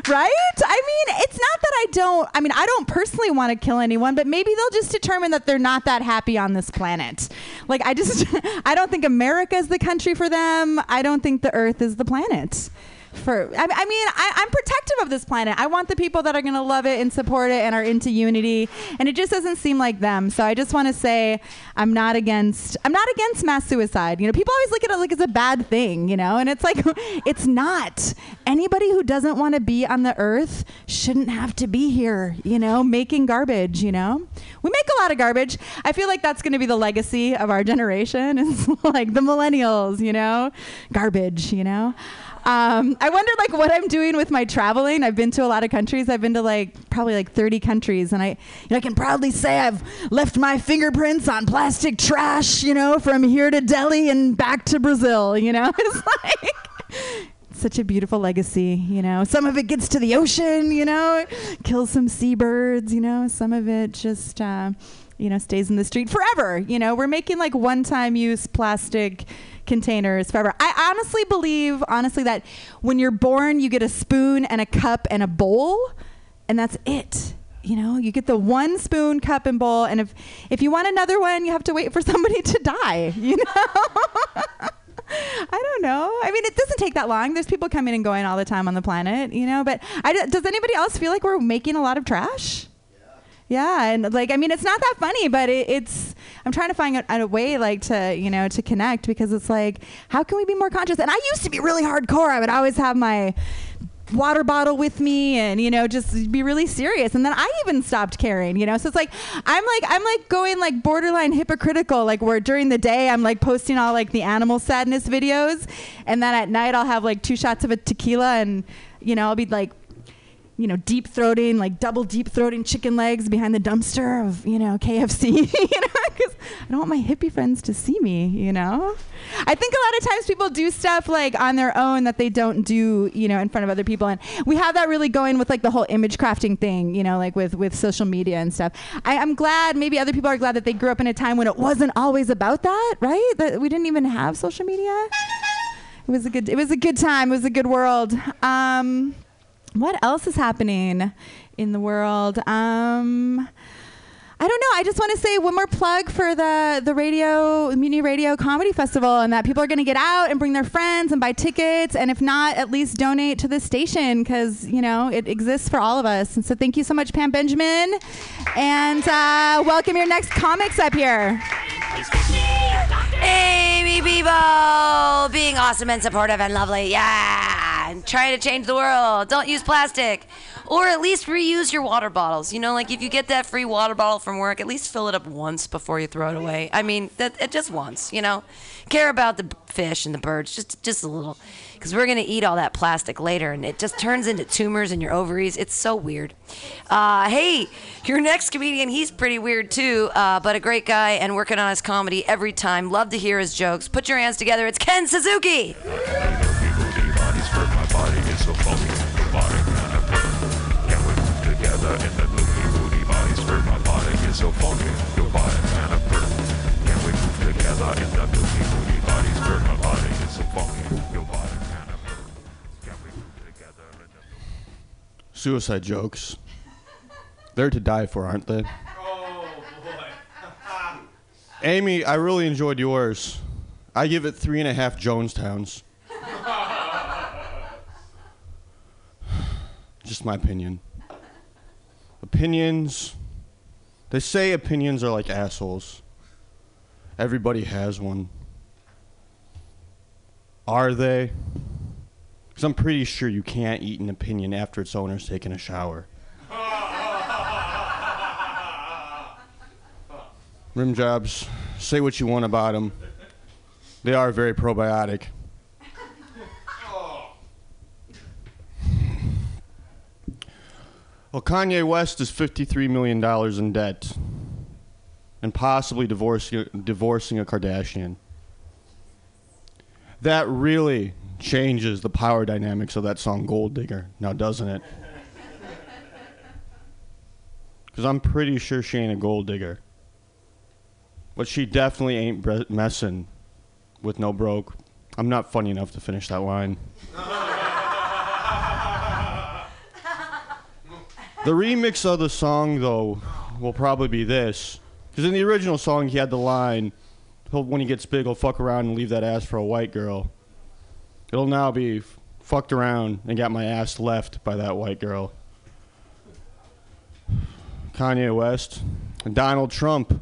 Right? I mean it's not that I don't. I mean, I don't personally want to kill anyone, but maybe they'll just determine that they're not that happy on this planet. Like I just, I don't think America is the country for them. I don't think the Earth is the planet. For I, I mean, I, I'm protective of this planet. I want the people that are going to love it and support it and are into unity. And it just doesn't seem like them. So I just want to say, I'm not against. I'm not against mass suicide. You know, people always look at it like it's a bad thing. You know, and it's like, it's not. Anybody who doesn't want to be on the Earth shouldn't have to be here. You know, making garbage. You know, we make a lot of garbage. I feel like that's going to be the legacy of our generation. Is like the millennials. You know, garbage. You know. Um, I wonder like what I'm doing with my traveling. I've been to a lot of countries. I've been to like probably like 30 countries, and I, you know, I can proudly say I've left my fingerprints on plastic trash. You know, from here to Delhi and back to Brazil. You know, it's like such a beautiful legacy, you know. Some of it gets to the ocean, you know, kills some seabirds, you know. Some of it just, uh, you know, stays in the street forever. You know, we're making like one-time use plastic containers forever. I honestly believe, honestly, that when you're born, you get a spoon and a cup and a bowl, and that's it. You know, you get the one spoon, cup, and bowl, and if if you want another one, you have to wait for somebody to die. You know. I don't know. I mean, it doesn't take that long. There's people coming and going all the time on the planet, you know. But I, does anybody else feel like we're making a lot of trash? Yeah, and like I mean, it's not that funny, but it, it's. I'm trying to find a, a way like to you know to connect because it's like, how can we be more conscious? And I used to be really hardcore. I would always have my water bottle with me and you know just be really serious and then i even stopped caring you know so it's like i'm like i'm like going like borderline hypocritical like where during the day i'm like posting all like the animal sadness videos and then at night i'll have like two shots of a tequila and you know i'll be like you know, deep throating, like double deep throating chicken legs behind the dumpster of, you know, KFC, you know, because I don't want my hippie friends to see me, you know? I think a lot of times people do stuff like on their own that they don't do, you know, in front of other people. And we have that really going with like the whole image crafting thing, you know, like with, with social media and stuff. I, I'm glad, maybe other people are glad that they grew up in a time when it wasn't always about that, right? That we didn't even have social media. It was a good, it was a good time. It was a good world. Um, what else is happening in the world? Um, I don't know. I just want to say one more plug for the the radio Mutiny Radio Comedy Festival, and that people are going to get out and bring their friends and buy tickets, and if not, at least donate to the station because you know it exists for all of us. And so, thank you so much, Pam Benjamin, and uh, welcome your next comics up here. Amy Bebo, being awesome and supportive and lovely. Yeah. And trying to change the world. Don't use plastic. Or at least reuse your water bottles. You know, like if you get that free water bottle from work, at least fill it up once before you throw it away. I mean, that, it just once, you know? Care about the fish and the birds, just, just a little. Because we're going to eat all that plastic later and it just turns into tumors in your ovaries. It's so weird. Uh, hey, your next comedian, he's pretty weird too, uh, but a great guy and working on his comedy every time. Love to hear his jokes. Put your hands together. It's Ken Suzuki. Suicide jokes. They're to die for, aren't they? Oh, boy. Amy, I really enjoyed yours. I give it three and a half Jonestowns. Just my opinion. Opinions. They say opinions are like assholes. Everybody has one. Are they? Because I'm pretty sure you can't eat an opinion after its owner's taken a shower. Rim jobs, say what you want about them. They are very probiotic. Well, Kanye West is $53 million in debt and possibly divorcing, divorcing a Kardashian. That really changes the power dynamics of that song Gold Digger, now doesn't it? Because I'm pretty sure she ain't a gold digger. But she definitely ain't bre- messing with no broke. I'm not funny enough to finish that line. The remix of the song, though, will probably be this. Because in the original song, he had the line, when he gets big, he'll fuck around and leave that ass for a white girl. It'll now be fucked around and got my ass left by that white girl. Kanye West and Donald Trump.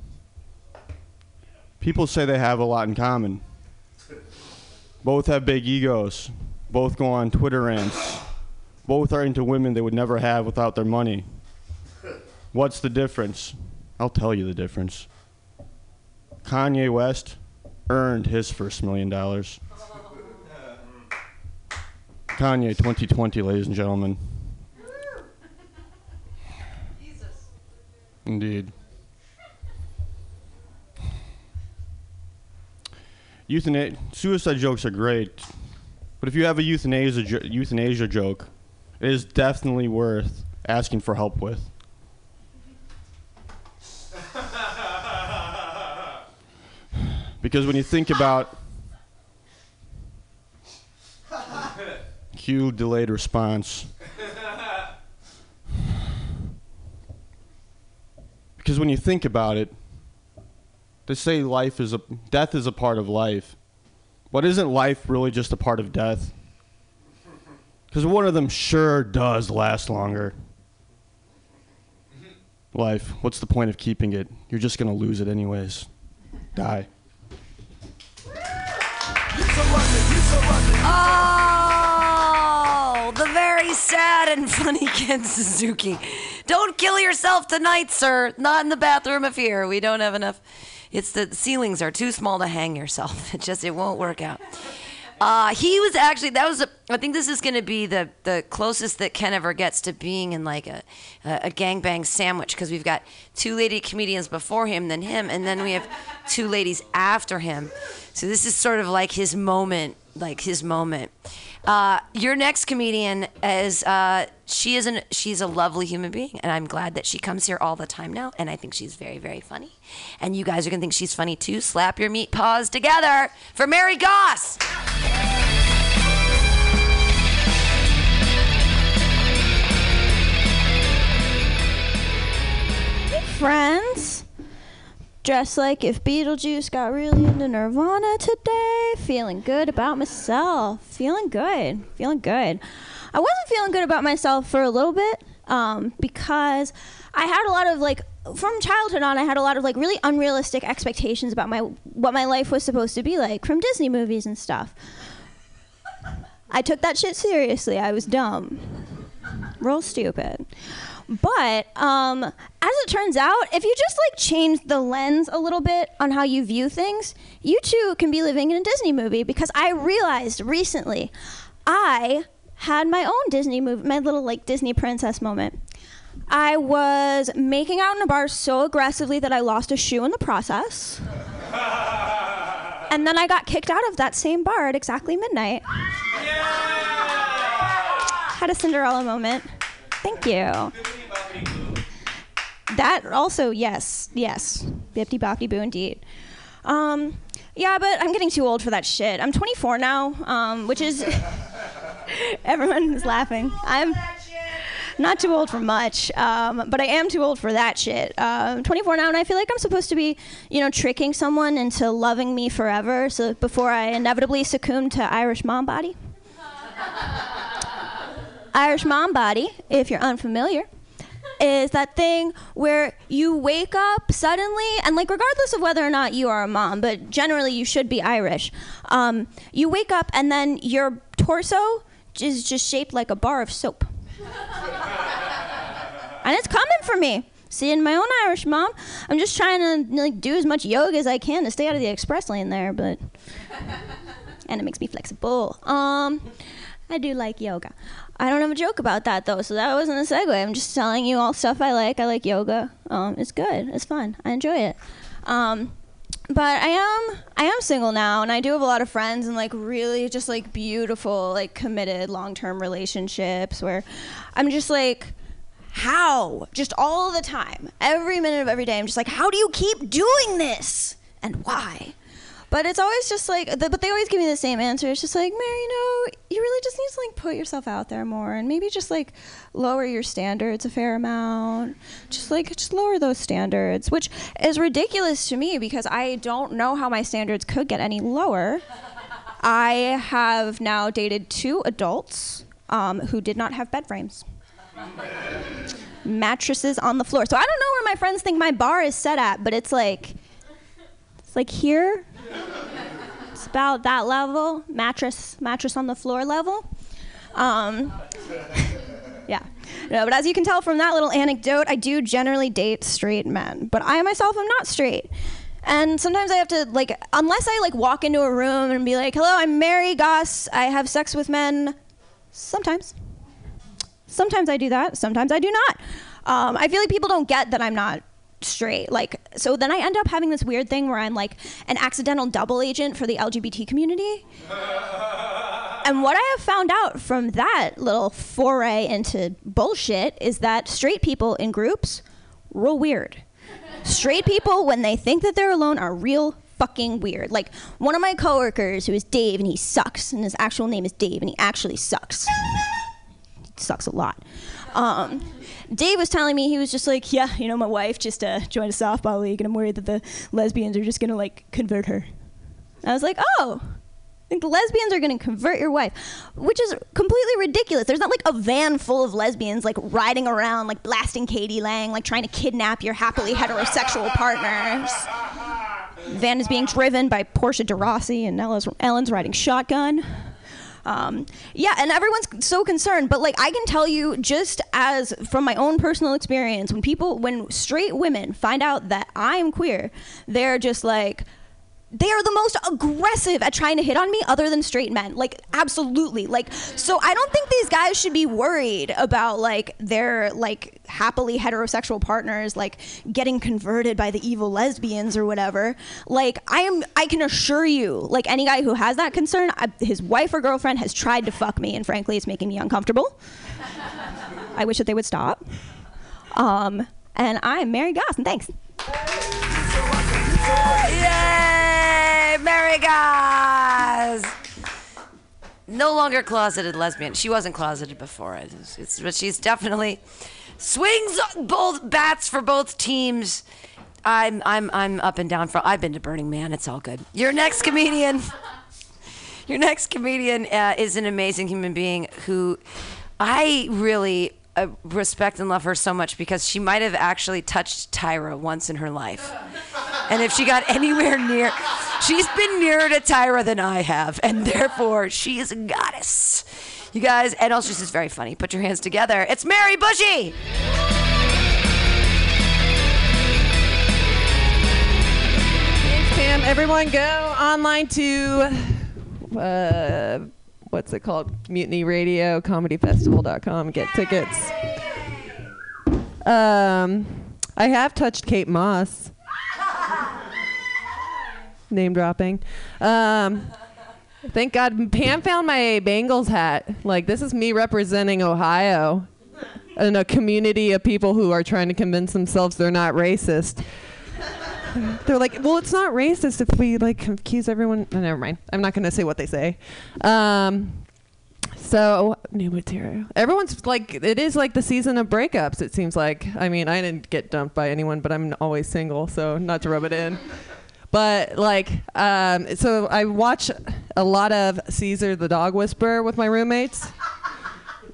People say they have a lot in common. Both have big egos. Both go on Twitter rants. Both are into women they would never have without their money. What's the difference? I'll tell you the difference. Kanye West earned his first million dollars. Kanye 2020, ladies and gentlemen. Indeed. Euthana- suicide jokes are great, but if you have a euthanasia jo- euthanasia joke, it is definitely worth asking for help with. Because when you think about cue delayed response. Because when you think about it, they say life is a death is a part of life. But isn't life really just a part of death? Because one of them sure does last longer. Life, what's the point of keeping it? You're just gonna lose it anyways. Die. Sad and funny Ken Suzuki. Don't kill yourself tonight, sir. Not in the bathroom of here. We don't have enough. It's the ceilings are too small to hang yourself. It just it won't work out. Uh, he was actually that was a, I think this is going to be the the closest that Ken ever gets to being in like a a, a gangbang sandwich because we've got two lady comedians before him, then him, and then we have two ladies after him. So this is sort of like his moment, like his moment. Uh, your next comedian is uh, she is an she's a lovely human being, and I'm glad that she comes here all the time now, and I think she's very very funny, and you guys are gonna think she's funny too. Slap your meat paws together for Mary Goss. friends. Dressed like if Beetlejuice got really into Nirvana today. Feeling good about myself. Feeling good. Feeling good. I wasn't feeling good about myself for a little bit um, because I had a lot of like from childhood on I had a lot of like really unrealistic expectations about my what my life was supposed to be like from Disney movies and stuff. I took that shit seriously. I was dumb. Real stupid. But um, as it turns out, if you just like change the lens a little bit on how you view things, you too can be living in a Disney movie. Because I realized recently, I had my own Disney movie, my little like Disney princess moment. I was making out in a bar so aggressively that I lost a shoe in the process. and then I got kicked out of that same bar at exactly midnight. Had a Cinderella moment. Thank you. That also, yes, yes. Bippity boppity boo indeed. Um, yeah, but I'm getting too old for that shit. I'm 24 now, um, which is. everyone is laughing. I'm not too old for much, um, but I am too old for that shit. Uh, I'm 24 now, and I feel like I'm supposed to be, you know, tricking someone into loving me forever. So before I inevitably succumb to Irish mom body. Irish mom body, if you're unfamiliar, is that thing where you wake up suddenly, and like regardless of whether or not you are a mom, but generally you should be Irish. Um, you wake up and then your torso is just shaped like a bar of soap, and it's coming for me. Seeing my own Irish mom, I'm just trying to like do as much yoga as I can to stay out of the express lane there, but and it makes me flexible. Um, I do like yoga. I don't have a joke about that though, so that wasn't a segue. I'm just telling you all stuff I like. I like yoga. Um, it's good. It's fun. I enjoy it. Um, but I am I am single now, and I do have a lot of friends and like really just like beautiful, like committed long term relationships where I'm just like. How? Just all the time. Every minute of every day, I'm just like, how do you keep doing this? And why? But it's always just like, the, but they always give me the same answer. It's just like, Mary, you know, you really just need to like put yourself out there more, and maybe just like lower your standards a fair amount. Just like just lower those standards, which is ridiculous to me because I don't know how my standards could get any lower. I have now dated two adults um, who did not have bed frames. Mattresses on the floor. So I don't know where my friends think my bar is set at, but it's like, it's like here. It's about that level. Mattress, mattress on the floor level. Um, yeah. No, but as you can tell from that little anecdote, I do generally date straight men, but I myself am not straight. And sometimes I have to like, unless I like walk into a room and be like, "Hello, I'm Mary Goss. I have sex with men." Sometimes. Sometimes I do that. Sometimes I do not. Um, I feel like people don't get that I'm not straight. Like, so then I end up having this weird thing where I'm like an accidental double agent for the LGBT community. And what I have found out from that little foray into bullshit is that straight people in groups real weird. Straight people, when they think that they're alone, are real fucking weird. Like one of my coworkers who is Dave and he sucks, and his actual name is Dave and he actually sucks. He sucks a lot. Um, Dave was telling me he was just like, yeah, you know, my wife just uh, joined a softball league, and I'm worried that the lesbians are just gonna like convert her. I was like, oh, the lesbians are going to convert your wife, which is completely ridiculous. There's not like a van full of lesbians like riding around, like blasting k.d. lang, like trying to kidnap your happily heterosexual partners. Van is being driven by Portia de Rossi, and Ellen's riding shotgun. Um, yeah, and everyone's so concerned, but like I can tell you, just as from my own personal experience, when people, when straight women find out that I'm queer, they're just like, they are the most aggressive at trying to hit on me other than straight men. Like absolutely. Like so i don't think these guys should be worried about like their like happily heterosexual partners like getting converted by the evil lesbians or whatever. Like i am i can assure you like any guy who has that concern I, his wife or girlfriend has tried to fuck me and frankly it's making me uncomfortable. I wish that they would stop. Um and i'm mary goss and thanks Yay! Mary Goss! No longer closeted lesbian. She wasn't closeted before, it's, it's, but she's definitely swings both bats for both teams. I'm I'm I'm up and down for. I've been to Burning Man. It's all good. Your next comedian. Your next comedian uh, is an amazing human being who I really respect and love her so much because she might have actually touched Tyra once in her life. And if she got anywhere near, she's been nearer to Tyra than I have, and therefore she is a goddess. You guys, and also she's very funny. Put your hands together. It's Mary Bushy. Thanks, Pam. Everyone go online to uh, what's it called? Mutiny Radio, Comedy comedyfestival.com. Get tickets. Um, I have touched Kate Moss. Name dropping. Um, thank God Pam found my Bengals hat. Like, this is me representing Ohio and a community of people who are trying to convince themselves they're not racist. They're like, well, it's not racist if we like accuse everyone. Oh, never mind. I'm not going to say what they say. Um, so new material. Everyone's like, it is like the season of breakups. It seems like. I mean, I didn't get dumped by anyone, but I'm always single, so not to rub it in. But like, um, so I watch a lot of Cesar the Dog Whisperer with my roommates.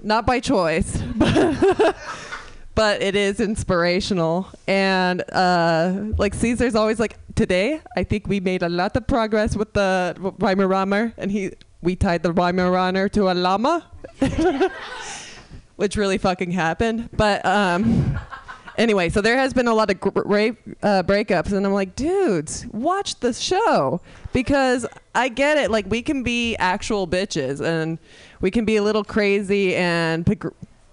Not by choice, but it is inspirational. And uh, like Cesar's always like, today I think we made a lot of progress with the Weimaraner, and he we tied the Weimaraner to a llama, which really fucking happened. But um, anyway, so there has been a lot of uh, breakups, and I'm like, dudes, watch the show because I get it. Like we can be actual bitches, and we can be a little crazy and.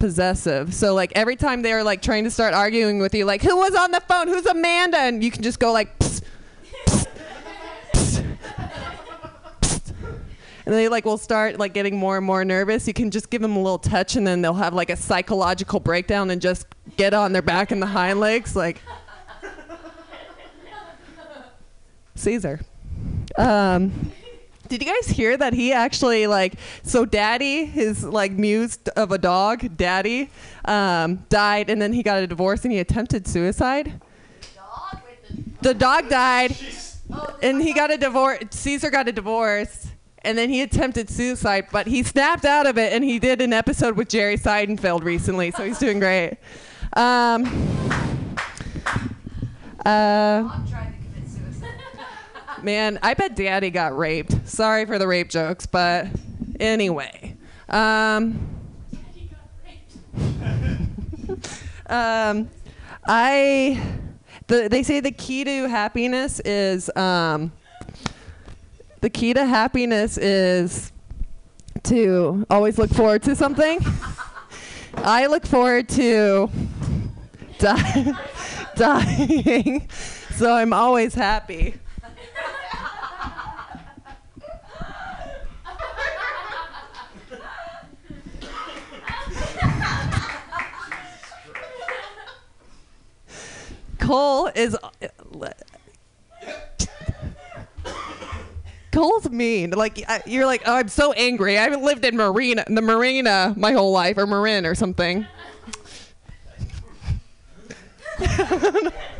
Possessive. So like every time they're like trying to start arguing with you, like who was on the phone? Who's Amanda? And you can just go like, "Psst, psst, psst, psst." and they like will start like getting more and more nervous. You can just give them a little touch, and then they'll have like a psychological breakdown and just get on their back and the hind legs, like Cesar. Um, did you guys hear that he actually like so daddy his like muse of a dog daddy um, died and then he got a divorce and he attempted suicide? The dog died and he got a divorce cesar got a divorce and then he attempted suicide but he snapped out of it and he did an episode with jerry seidenfeld recently so he's doing great. Um, uh, Man, I bet Daddy got raped. Sorry for the rape jokes, but anyway. Um, um, I, the, they say the key to happiness is, um, the key to happiness is to always look forward to something. I look forward to die, dying, so I'm always happy. Cole is. Cole's mean. Like you're like, oh, I'm so angry. I haven't lived in Marina, the Marina, my whole life, or Marin, or something.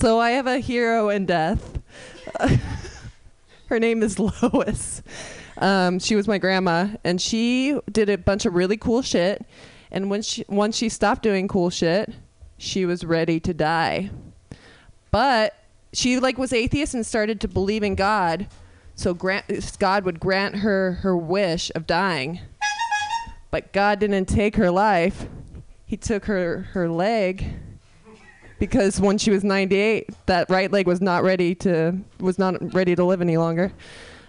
so I have a hero in death. Her name is Lois. Um, she was my grandma, and she did a bunch of really cool shit. And when she once she stopped doing cool shit, she was ready to die. But she like was atheist and started to believe in God, so grant, God would grant her her wish of dying. But God didn't take her life; He took her her leg because when she was 98, that right leg was not ready to was not ready to live any longer.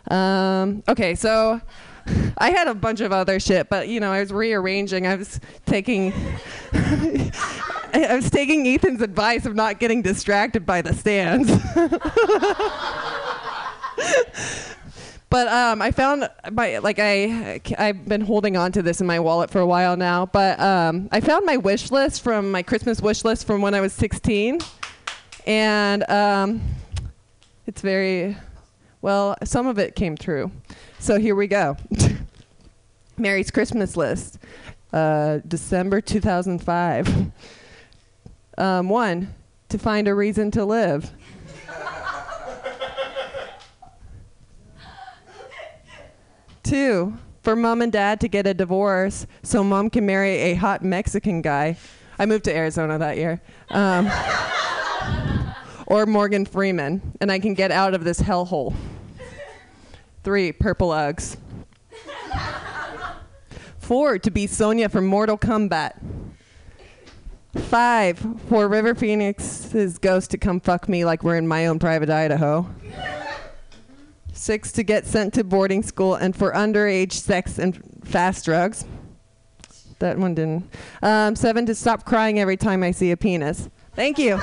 Um, okay, so I had a bunch of other shit, but you know, I was rearranging. I was taking I I was taking Ethan's advice of not getting distracted by the stands. but um, I found my like I I've been holding on to this in my wallet for a while now. But um, I found my wish list from my Christmas wish list from when I was 16, and um, it's very well. Some of it came true. So here we go. Mary's Christmas list, uh, December 2005. Um, one, to find a reason to live. Two, for mom and dad to get a divorce so mom can marry a hot Mexican guy. I moved to Arizona that year. Um, or Morgan Freeman, and I can get out of this hellhole. Three, purple Uggs. Four, to be Sonya from Mortal Kombat. Five, for River Phoenix's ghost to come fuck me like we're in my own private Idaho. Six, to get sent to boarding school and for underage sex and fast drugs. That one didn't. Um, seven, to stop crying every time I see a penis. Thank you.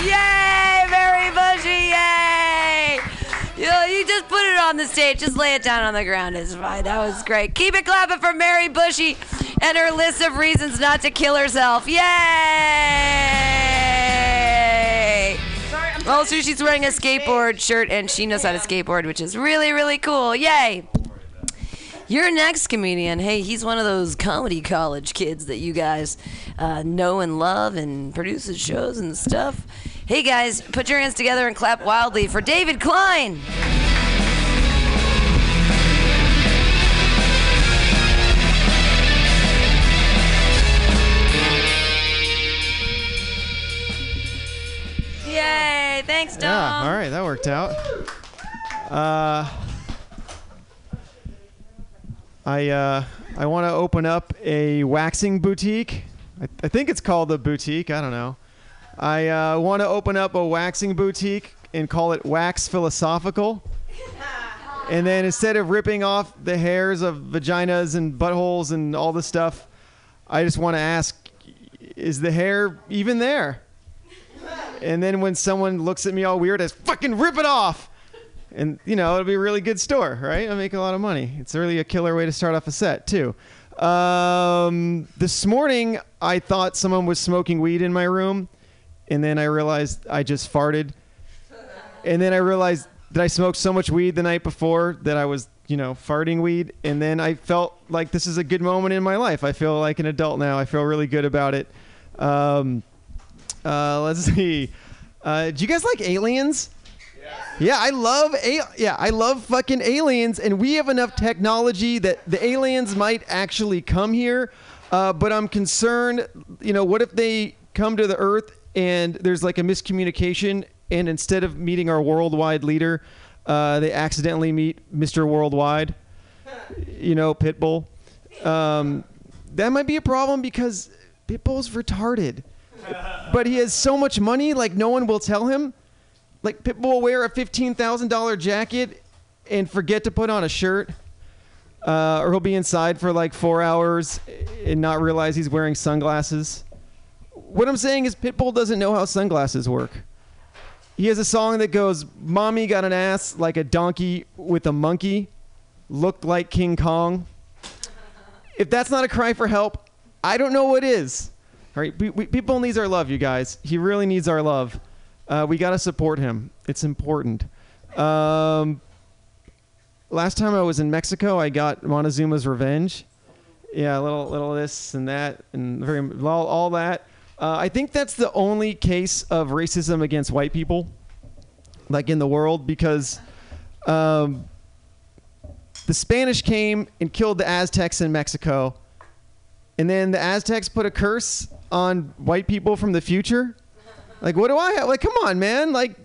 Yay, Mary Bushy, yay! You, know, you just put it on the stage, just lay it down on the ground. It's fine. That was great. Keep it clapping for Mary Bushy and her list of reasons not to kill herself. Yay! Also, she's wearing a skateboard shirt and she knows how to skateboard, which is really, really cool. Yay! Your next comedian, hey, he's one of those comedy college kids that you guys uh, know and love and produces shows and stuff. Hey guys, put your hands together and clap wildly for David Klein. Yay! Thanks, Dom. Yeah, all right, that worked out. Uh, I uh, I want to open up a waxing boutique. I, I think it's called the boutique. I don't know. I uh, want to open up a waxing boutique and call it Wax Philosophical. And then instead of ripping off the hairs of vaginas and buttholes and all this stuff, I just want to ask, is the hair even there? And then when someone looks at me all weird, I just fucking rip it off. And you know, it'll be a really good store, right? I'll make a lot of money. It's really a killer way to start off a set too. Um, this morning, I thought someone was smoking weed in my room, and then I realized I just farted. And then I realized that I smoked so much weed the night before that I was, you know, farting weed. And then I felt like this is a good moment in my life. I feel like an adult now. I feel really good about it. Um, uh, let's see. Uh, do you guys like aliens? Yeah, I love a- yeah, I love fucking aliens, and we have enough technology that the aliens might actually come here. Uh, but I'm concerned, you know, what if they come to the Earth and there's like a miscommunication, and instead of meeting our worldwide leader, uh, they accidentally meet Mr. Worldwide, you know, Pitbull. Um, that might be a problem because Pitbull's retarded, but he has so much money, like no one will tell him. Like Pitbull will wear a fifteen thousand dollar jacket and forget to put on a shirt, uh, or he'll be inside for like four hours and not realize he's wearing sunglasses. What I'm saying is Pitbull doesn't know how sunglasses work. He has a song that goes, "Mommy got an ass like a donkey with a monkey, looked like King Kong." If that's not a cry for help, I don't know what is. All right, we, we, Pitbull needs our love, you guys. He really needs our love. Uh, we got to support him. It's important. Um, last time I was in Mexico, I got Montezuma's revenge. Yeah, a little, little this and that, and very all, all that. Uh, I think that's the only case of racism against white people, like in the world, because um, the Spanish came and killed the Aztecs in Mexico, and then the Aztecs put a curse on white people from the future. Like, what do I have? Like, come on, man. Like,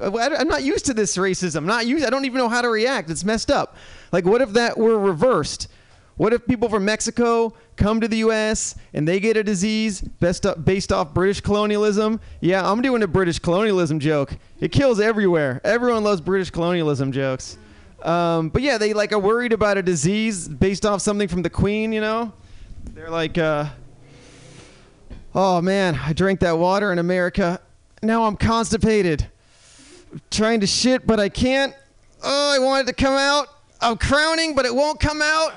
I'm not used to this racism. I'm not used. I don't even know how to react. It's messed up. Like, what if that were reversed? What if people from Mexico come to the U.S. and they get a disease based off British colonialism? Yeah, I'm doing a British colonialism joke. It kills everywhere. Everyone loves British colonialism jokes. Um, but yeah, they like are worried about a disease based off something from the Queen. You know, they're like, uh, oh man, I drank that water in America. Now I'm constipated. trying to shit, but I can't. Oh, I want it to come out. I'm crowning, but it won't come out.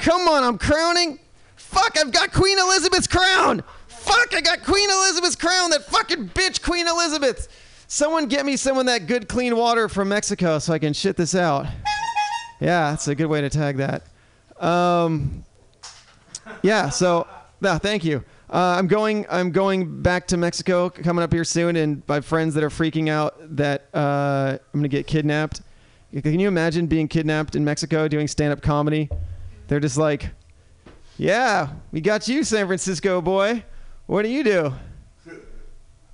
Come on, I'm crowning. Fuck, I've got Queen Elizabeth's crown. Fuck, I got Queen Elizabeth's crown. That fucking bitch, Queen Elizabeth. Someone get me some of that good clean water from Mexico so I can shit this out. Yeah, that's a good way to tag that. Um, yeah, so no, thank you. Uh, I'm going. I'm going back to Mexico coming up here soon, and my friends that are freaking out that uh, I'm gonna get kidnapped. Can you imagine being kidnapped in Mexico doing stand-up comedy? They're just like, "Yeah, we got you, San Francisco boy. What do you do?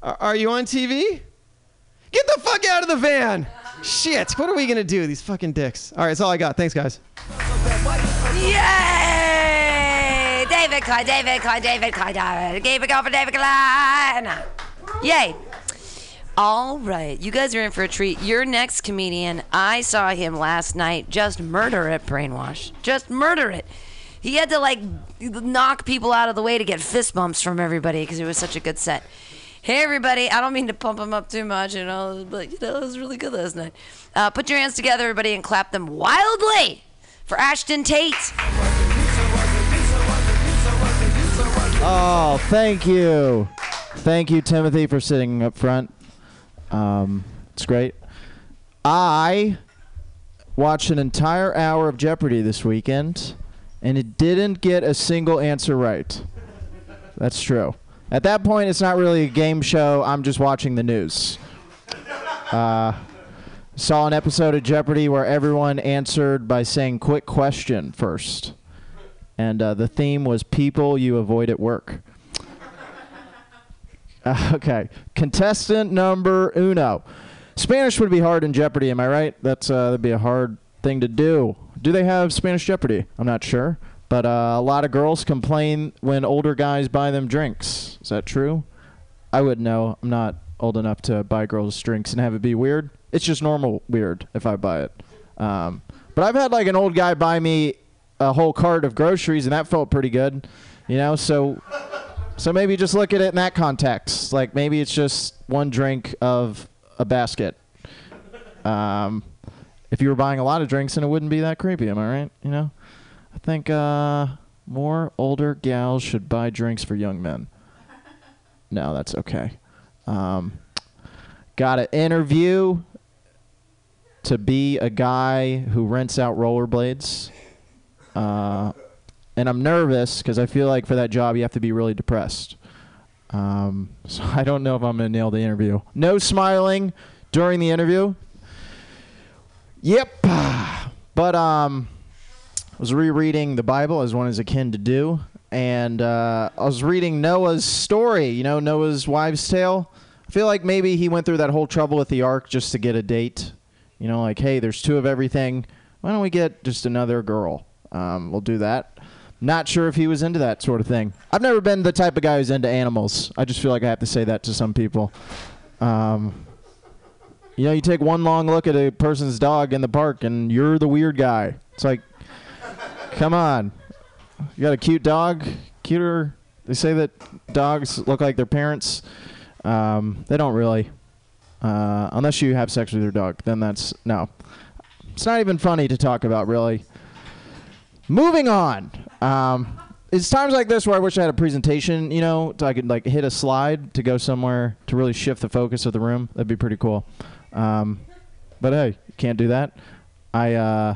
Are, you on TV? Get the fuck out of the van! Shit! What are we gonna do? These fucking dicks. All right, that's all I got. Thanks, guys. Yay! David David Klein, David Klein, David. Keep it going for David Klein. Yay. All right, you guys are in for a treat. Your next comedian, I saw him last night just murder it, Brainwash. Just murder it. He had to like knock people out of the way to get fist bumps from everybody because it was such a good set. Hey, everybody. I don't mean to pump him up too much, you know, but, you know, it was really good last night. Uh, put your hands together, everybody, and clap them wildly for Ashton Tate. Oh, thank you. Thank you, Timothy, for sitting up front. Um, it's great. I watched an entire hour of Jeopardy this weekend, and it didn't get a single answer right. That's true. At that point, it's not really a game show. I'm just watching the news. Uh, saw an episode of Jeopardy where everyone answered by saying "quick question" first, and uh, the theme was people you avoid at work. Uh, okay, contestant number uno. Spanish would be hard in Jeopardy, am I right? That's uh, that'd be a hard thing to do. Do they have Spanish Jeopardy? I'm not sure, but uh, a lot of girls complain when older guys buy them drinks. Is that true? I wouldn't know. I'm not old enough to buy girls drinks and have it be weird. It's just normal weird if I buy it. Um, but I've had like an old guy buy me a whole cart of groceries, and that felt pretty good. You know, so so maybe just look at it in that context. Like maybe it's just one drink of a basket. Um, if you were buying a lot of drinks, then it wouldn't be that creepy. Am I right? You know, I think uh, More older gals should buy drinks for young men. No, that's okay. Um, got an interview to be a guy who rents out rollerblades. Uh, and I'm nervous because I feel like for that job you have to be really depressed. Um, so I don't know if I'm going to nail the interview. No smiling during the interview. Yep. But um, I was rereading the Bible as one is akin to do, and uh, I was reading Noah's story. You know, Noah's wives' tale. I feel like maybe he went through that whole trouble with the ark just to get a date. You know, like, hey, there's two of everything. Why don't we get just another girl? Um, we'll do that. Not sure if he was into that sort of thing. I've never been the type of guy who's into animals. I just feel like I have to say that to some people. Um, you know, you take one long look at a person's dog in the park and you're the weird guy. It's like, come on. You got a cute dog? Cuter. They say that dogs look like their parents. Um, they don't really. Uh, unless you have sex with your dog, then that's no. It's not even funny to talk about, really. Moving on. Um, it's times like this where I wish I had a presentation, you know, so I could like hit a slide to go somewhere to really shift the focus of the room. That'd be pretty cool. Um, but hey, can't do that. I uh,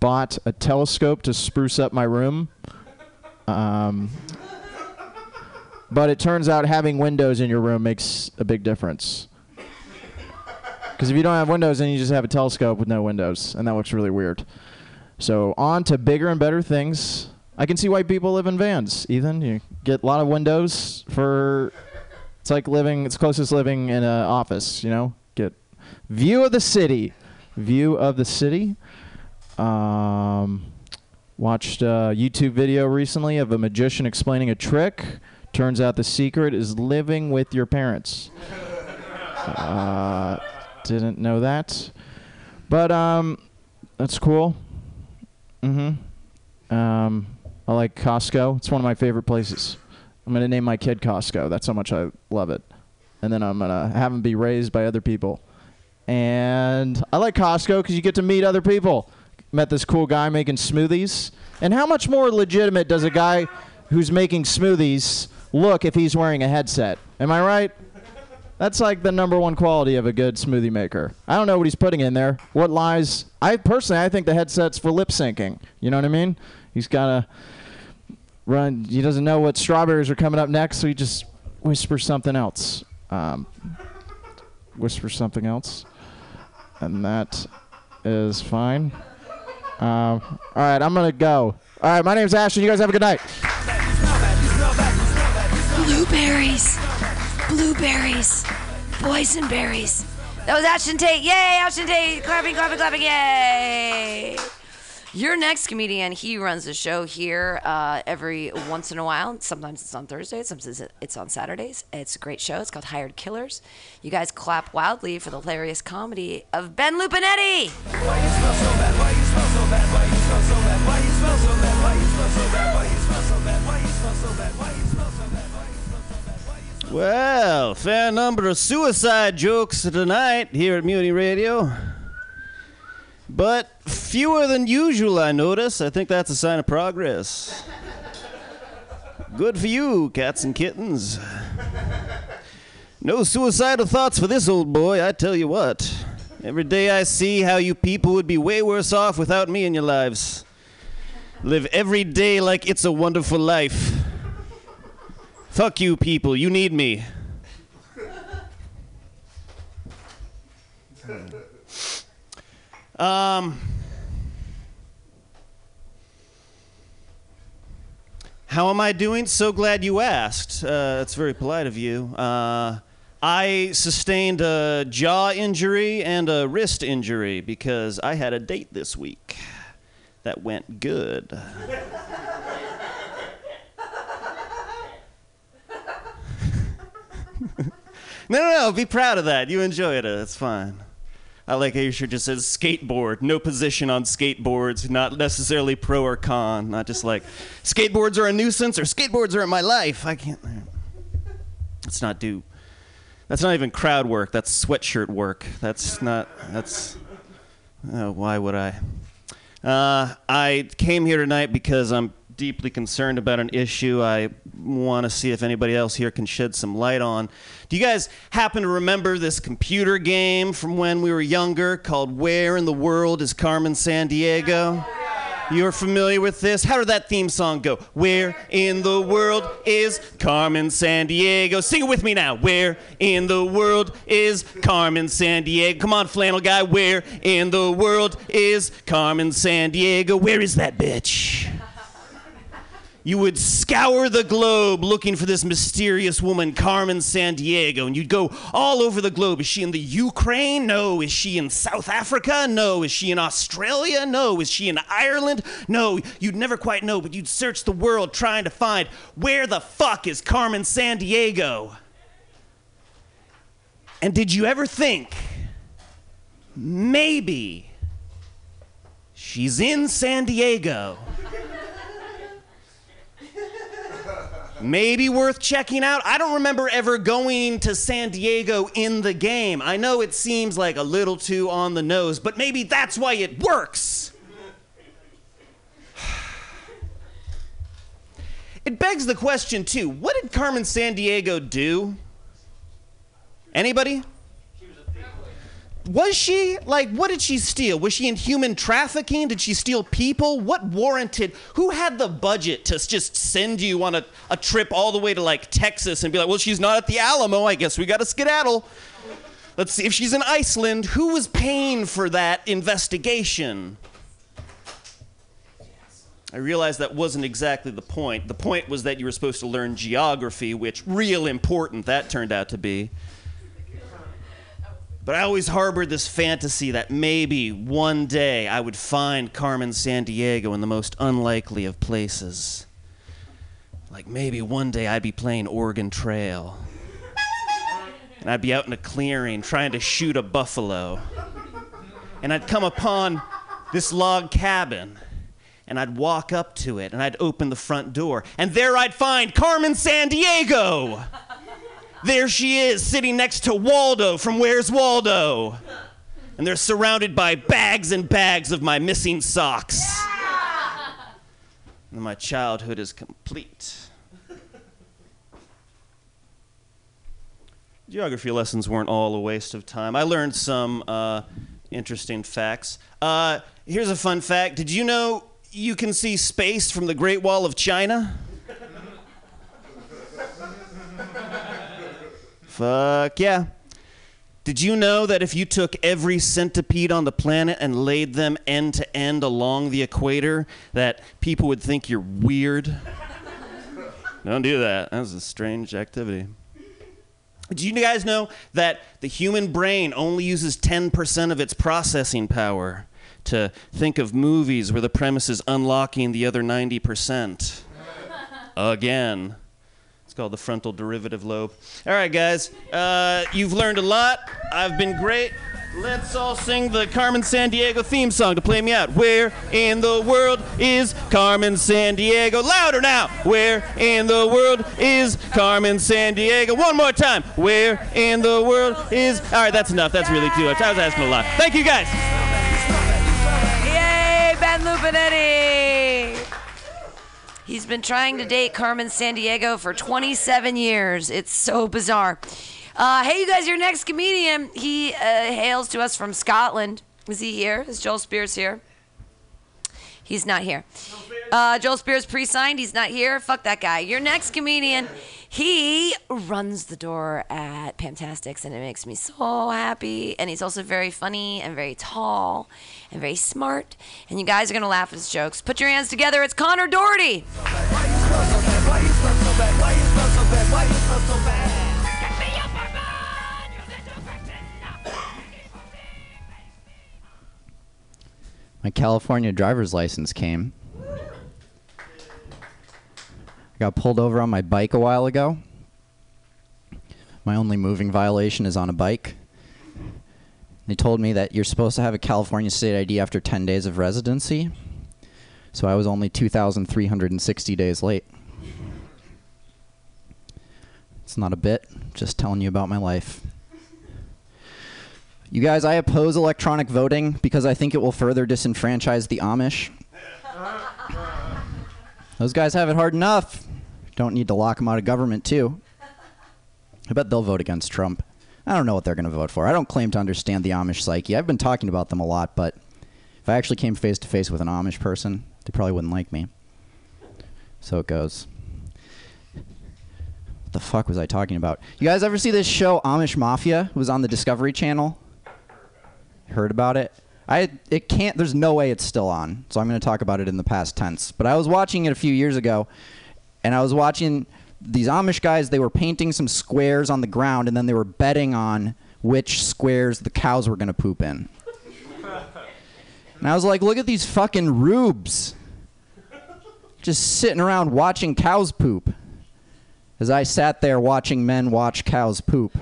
bought a telescope to spruce up my room. Um, but it turns out having windows in your room makes a big difference. Because if you don't have windows, then you just have a telescope with no windows, and that looks really weird. So on to bigger and better things. I can see why people live in vans. Ethan, you get a lot of windows for. It's like living. It's closest living in an office. You know, get view of the city, view of the city. Um, watched a YouTube video recently of a magician explaining a trick. Turns out the secret is living with your parents. Uh, didn't know that, but um, that's cool. Mm-hmm. Um, I like Costco. It's one of my favorite places. I'm gonna name my kid Costco. That's how much I love it. And then I'm gonna have him be raised by other people. And I like Costco because you get to meet other people. Met this cool guy making smoothies. And how much more legitimate does a guy who's making smoothies look if he's wearing a headset? Am I right? That's like the number one quality of a good smoothie maker. I don't know what he's putting in there. What lies? I personally, I think the headset's for lip syncing. You know what I mean? He's gotta run. He doesn't know what strawberries are coming up next, so he just whispers something else. Um, whispers something else, and that is fine. Um, all right, I'm gonna go. All right, my name's Ashton. You guys have a good night. Blueberries. Blueberries. Boysenberries. That was Ashton Tate. Yay, Ashton Tate. Clapping, clapping, clapping. Yay. Your next comedian, he runs a show here uh, every once in a while. Sometimes it's on Thursdays, sometimes it's on Saturdays. It's a great show. It's called Hired Killers. You guys clap wildly for the hilarious comedy of Ben Lupinetti. Well, fair number of suicide jokes tonight here at Mutiny Radio. But fewer than usual, I notice. I think that's a sign of progress. Good for you, cats and kittens. No suicidal thoughts for this old boy, I tell you what. Every day I see how you people would be way worse off without me in your lives. Live every day like it's a wonderful life. Fuck you, people. You need me. Um, how am I doing? So glad you asked. Uh, that's very polite of you. Uh, I sustained a jaw injury and a wrist injury because I had a date this week that went good. No, no, no. Be proud of that. You enjoyed it. That's fine. I like how your shirt just says skateboard. No position on skateboards. Not necessarily pro or con. Not just like skateboards are a nuisance or skateboards are in my life. I can't. Let's not do. That's not even crowd work. That's sweatshirt work. That's not. That's. Oh, why would I? Uh, I came here tonight because I'm deeply concerned about an issue I want to see if anybody else here can shed some light on. Do you guys happen to remember this computer game from when we were younger called Where in the World is Carmen Sandiego? You're familiar with this? How did that theme song go? Where in the world is Carmen Sandiego? Sing it with me now. Where in the world is Carmen Sandiego? Come on, flannel guy. Where in the world is Carmen Sandiego? Where is that bitch? You would scour the globe looking for this mysterious woman, Carmen Sandiego, and you'd go all over the globe. Is she in the Ukraine? No. Is she in South Africa? No. Is she in Australia? No. Is she in Ireland? No. You'd never quite know, but you'd search the world trying to find where the fuck is Carmen Sandiego? And did you ever think maybe she's in San Diego? Maybe worth checking out. I don't remember ever going to San Diego in the game. I know it seems like a little too on the nose, but maybe that's why it works. It begs the question, too what did Carmen Sandiego do? Anybody? Was she like what did she steal? Was she in human trafficking? Did she steal people? What warranted? Who had the budget to just send you on a, a trip all the way to like Texas and be like, well, she's not at the Alamo. I guess we got to skedaddle. Let's see if she's in Iceland. Who was paying for that investigation? I realized that wasn't exactly the point. The point was that you were supposed to learn geography, which real important that turned out to be. But I always harbored this fantasy that maybe one day I would find Carmen Sandiego in the most unlikely of places. Like maybe one day I'd be playing Oregon Trail. And I'd be out in a clearing trying to shoot a buffalo. And I'd come upon this log cabin. And I'd walk up to it and I'd open the front door. And there I'd find Carmen Sandiego. There she is, sitting next to Waldo from Where's Waldo? And they're surrounded by bags and bags of my missing socks. And my childhood is complete. Geography lessons weren't all a waste of time. I learned some uh, interesting facts. Uh, here's a fun fact Did you know you can see space from the Great Wall of China? Fuck yeah. Did you know that if you took every centipede on the planet and laid them end to end along the equator, that people would think you're weird? Don't do that. That's a strange activity. Do you guys know that the human brain only uses 10% of its processing power to think of movies where the premise is unlocking the other 90%? Again. Called the frontal derivative lobe. All right, guys, uh, you've learned a lot. I've been great. Let's all sing the Carmen Sandiego theme song to play me out. Where in the world is Carmen Sandiego? Louder now. Where in the world is Carmen Sandiego? One more time. Where in the world is. All right, that's enough. That's really too much. I was asking a lot. Thank you, guys. Yay, Ben Lupinetti! He's been trying to date Carmen Sandiego for 27 years. It's so bizarre. Uh, hey, you guys, your next comedian. He uh, hails to us from Scotland. Is he here? Is Joel Spears here? He's not here. Uh, Joel Spears pre-signed. He's not here. Fuck that guy. Your next comedian. He runs the door at Fantastics, and it makes me so happy. And he's also very funny and very tall and very smart. And you guys are gonna laugh at his jokes. Put your hands together. It's Connor Doherty. My California driver's license came. I got pulled over on my bike a while ago. My only moving violation is on a bike. They told me that you're supposed to have a California state ID after 10 days of residency. So I was only 2,360 days late. It's not a bit, just telling you about my life. You guys, I oppose electronic voting because I think it will further disenfranchise the Amish. Those guys have it hard enough. Don't need to lock them out of government, too. I bet they'll vote against Trump. I don't know what they're going to vote for. I don't claim to understand the Amish psyche. I've been talking about them a lot, but if I actually came face to face with an Amish person, they probably wouldn't like me. So it goes. What the fuck was I talking about? You guys ever see this show Amish Mafia? It was on the Discovery Channel. Heard about it? I it can't. There's no way it's still on. So I'm going to talk about it in the past tense. But I was watching it a few years ago, and I was watching these Amish guys. They were painting some squares on the ground, and then they were betting on which squares the cows were going to poop in. And I was like, look at these fucking rubes. Just sitting around watching cows poop. As I sat there watching men watch cows poop.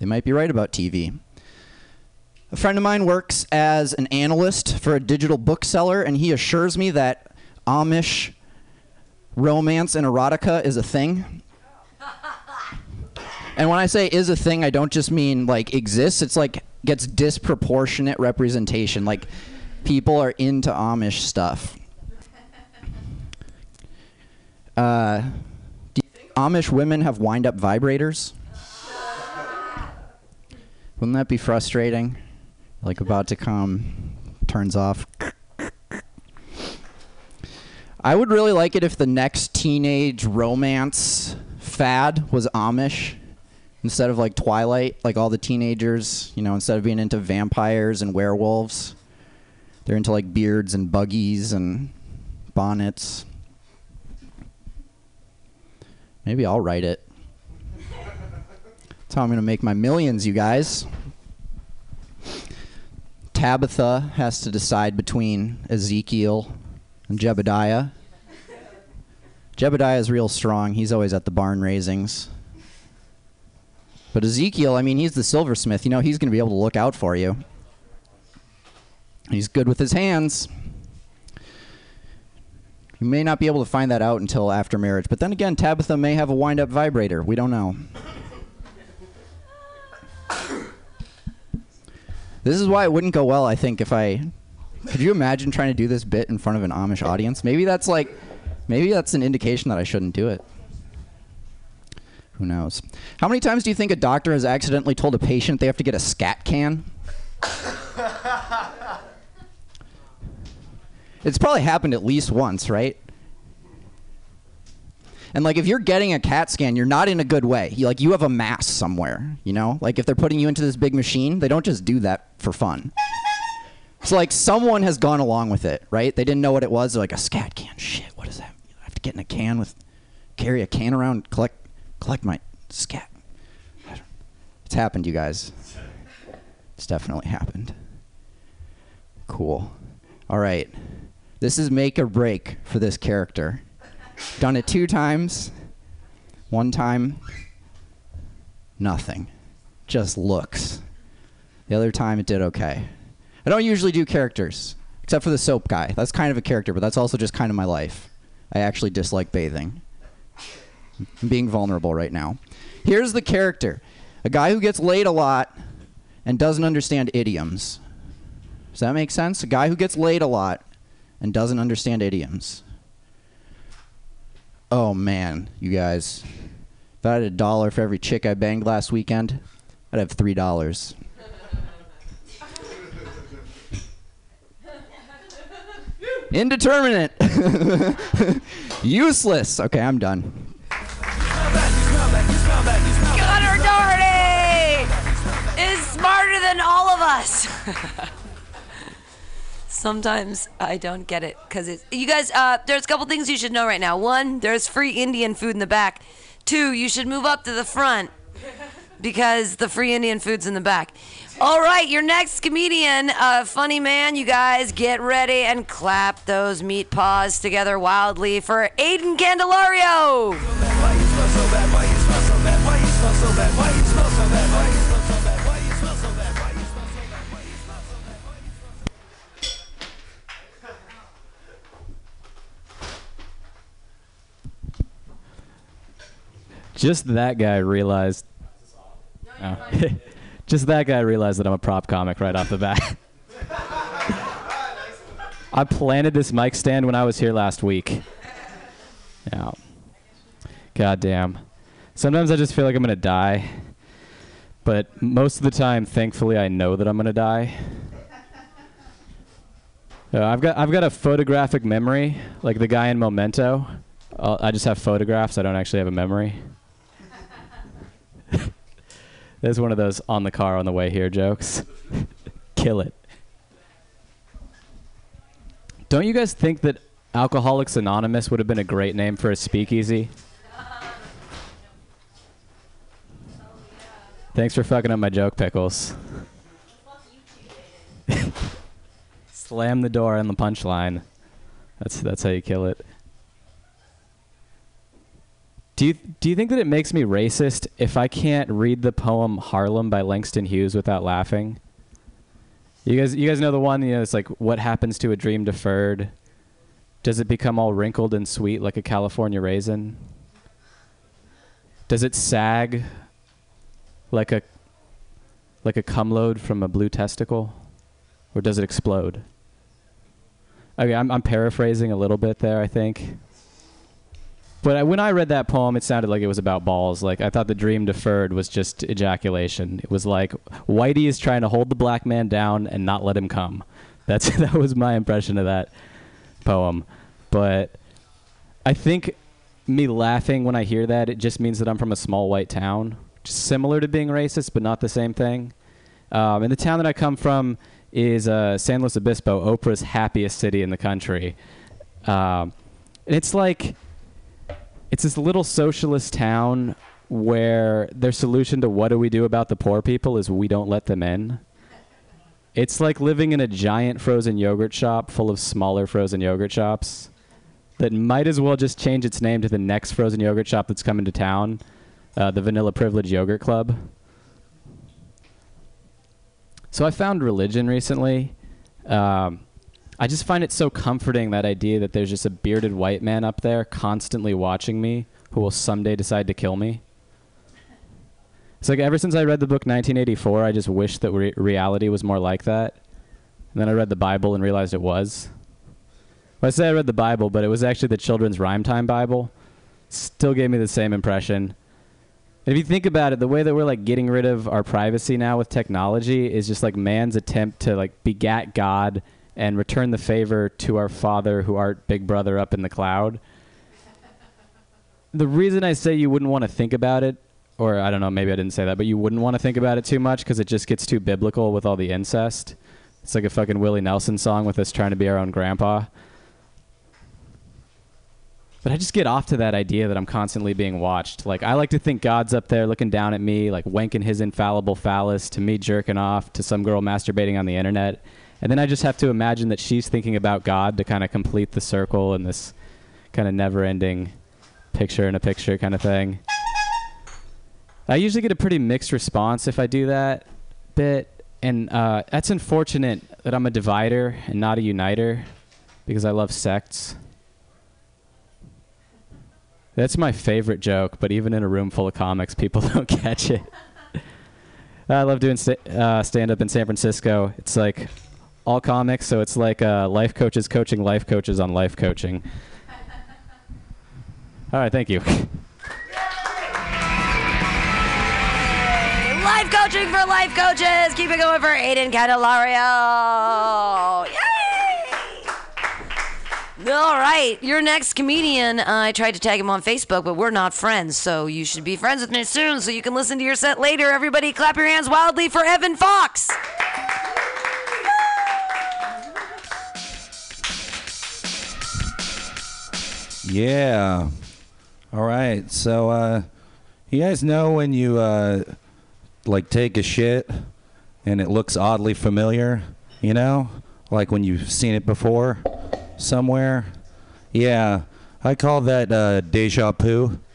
They might be right about TV. A friend of mine works as an analyst for a digital bookseller, and he assures me that Amish romance and erotica is a thing. And when I say is a thing, I don't just mean like exists. It's like gets disproportionate representation. Like people are into Amish stuff. Uh, do you think Amish women have wind up vibrators? Wouldn't that be frustrating? Like about to come, turns off. I would really like it if the next teenage romance fad was Amish instead of like Twilight, like all the teenagers, you know, instead of being into vampires and werewolves, they're into like beards and buggies and bonnets. Maybe I'll write it. That's how I'm going to make my millions, you guys. Tabitha has to decide between Ezekiel and Jebediah. Jebediah is real strong. He's always at the barn raisings. But Ezekiel, I mean, he's the silversmith. You know, he's going to be able to look out for you. He's good with his hands. You may not be able to find that out until after marriage. But then again, Tabitha may have a wind up vibrator. We don't know. This is why it wouldn't go well, I think, if I. Could you imagine trying to do this bit in front of an Amish audience? Maybe that's like. Maybe that's an indication that I shouldn't do it. Who knows? How many times do you think a doctor has accidentally told a patient they have to get a scat can? It's probably happened at least once, right? And like if you're getting a CAT scan, you're not in a good way. You, like you have a mass somewhere, you know? Like if they're putting you into this big machine, they don't just do that for fun. So like someone has gone along with it, right? They didn't know what it was. They're like a scat can. Shit, what is that? I have to get in a can with carry a can around, collect collect my scat. It's happened, you guys. It's definitely happened. Cool. All right. This is make or break for this character. Done it two times. One time, nothing. Just looks. The other time, it did okay. I don't usually do characters, except for the soap guy. That's kind of a character, but that's also just kind of my life. I actually dislike bathing. I'm being vulnerable right now. Here's the character a guy who gets laid a lot and doesn't understand idioms. Does that make sense? A guy who gets laid a lot and doesn't understand idioms. Oh man, you guys. If I had a dollar for every chick I banged last weekend, I'd have three dollars. Indeterminate. Useless. Okay, I'm done. Connor Doherty is smarter than all of us. Sometimes I don't get it because it's you guys. Uh, there's a couple things you should know right now. One, there's free Indian food in the back. Two, you should move up to the front because the free Indian food's in the back. All right, your next comedian, uh, funny man. You guys get ready and clap those meat paws together wildly for Aiden Candelario. Just that guy realized. Oh. Just that guy realized that I'm a prop comic right off the bat. I planted this mic stand when I was here last week. Yeah. God damn. Sometimes I just feel like I'm gonna die, but most of the time, thankfully, I know that I'm gonna die. Uh, I've got I've got a photographic memory, like the guy in Memento. Uh, I just have photographs. I don't actually have a memory. There's one of those on the car on the way here jokes. Kill it. Don't you guys think that Alcoholics Anonymous would have been a great name for a speakeasy? Thanks for fucking up my joke, Pickles. Slam the door on the punchline. That's that's how you kill it. Do you do you think that it makes me racist if I can't read the poem Harlem by Langston Hughes without laughing? You guys you guys know the one, you know, it's like what happens to a dream deferred? Does it become all wrinkled and sweet like a California raisin? Does it sag like a like a cum load from a blue testicle? Or does it explode? Okay, I'm, I'm paraphrasing a little bit there, I think. But I, when I read that poem, it sounded like it was about balls. Like I thought the dream deferred was just ejaculation. It was like Whitey is trying to hold the black man down and not let him come. That's that was my impression of that poem. But I think me laughing when I hear that it just means that I'm from a small white town, just similar to being racist, but not the same thing. Um, and the town that I come from is uh, San Luis Obispo, Oprah's happiest city in the country. Um, and it's like it's this little socialist town where their solution to what do we do about the poor people is we don't let them in. It's like living in a giant frozen yogurt shop full of smaller frozen yogurt shops that might as well just change its name to the next frozen yogurt shop that's coming to town, uh, the Vanilla Privilege Yogurt Club. So I found religion recently. Um, I just find it so comforting that idea that there's just a bearded white man up there constantly watching me who will someday decide to kill me. It's like ever since I read the book 1984, I just wish that re- reality was more like that. And then I read the Bible and realized it was. Well, I say I read the Bible, but it was actually the Children's Rhyme Time Bible. Still gave me the same impression. And if you think about it, the way that we're like getting rid of our privacy now with technology is just like man's attempt to like begat God and return the favor to our Father who art Big Brother up in the cloud. The reason I say you wouldn't want to think about it, or I don't know, maybe I didn't say that, but you wouldn't want to think about it too much because it just gets too biblical with all the incest. It's like a fucking Willie Nelson song with us trying to be our own grandpa. But I just get off to that idea that I'm constantly being watched. Like I like to think God's up there looking down at me, like wanking his infallible phallus to me jerking off to some girl masturbating on the internet. And then I just have to imagine that she's thinking about God to kind of complete the circle in this kind of never-ending picture in a picture kind of thing. I usually get a pretty mixed response if I do that bit, and uh, that's unfortunate that I'm a divider and not a uniter because I love sects. That's my favorite joke, but even in a room full of comics, people don't catch it. I love doing sta- uh, stand up in San Francisco. It's like all comics, so it's like uh, life coaches coaching life coaches on life coaching. All right, thank you. Life coaching for life coaches. Keep it going for Aiden Candelario. Yay! All right, your next comedian. Uh, I tried to tag him on Facebook, but we're not friends, so you should be friends with me soon so you can listen to your set later. Everybody, clap your hands wildly for Evan Fox. Yeah. All right. So, uh, you guys know when you uh, like take a shit and it looks oddly familiar, you know, like when you've seen it before somewhere. Yeah, I call that uh, deja vu.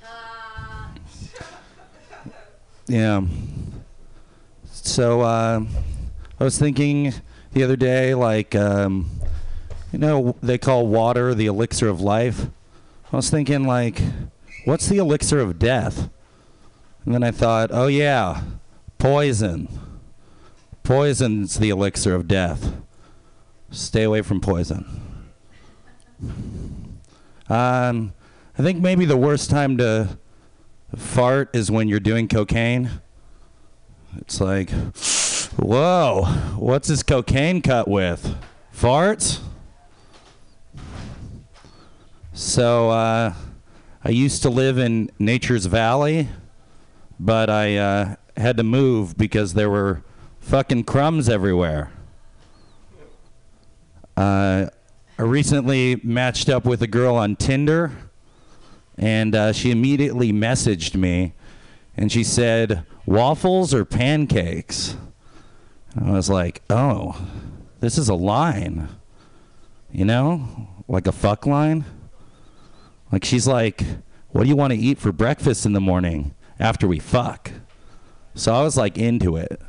Yeah. So uh, I was thinking the other day, like, um, you know, they call water the elixir of life. I was thinking, like, what's the elixir of death? And then I thought, oh, yeah, poison. Poison's the elixir of death. Stay away from poison. Um, I think maybe the worst time to fart is when you're doing cocaine. It's like, whoa, what's this cocaine cut with? Farts? So, uh, I used to live in Nature's Valley, but I uh, had to move because there were fucking crumbs everywhere. Uh, I recently matched up with a girl on Tinder, and uh, she immediately messaged me, and she said, "Waffles or pancakes?" And I was like, "Oh, this is a line, you know, like a fuck line." Like she's like, "What do you want to eat for breakfast in the morning after we fuck?" So I was like into it.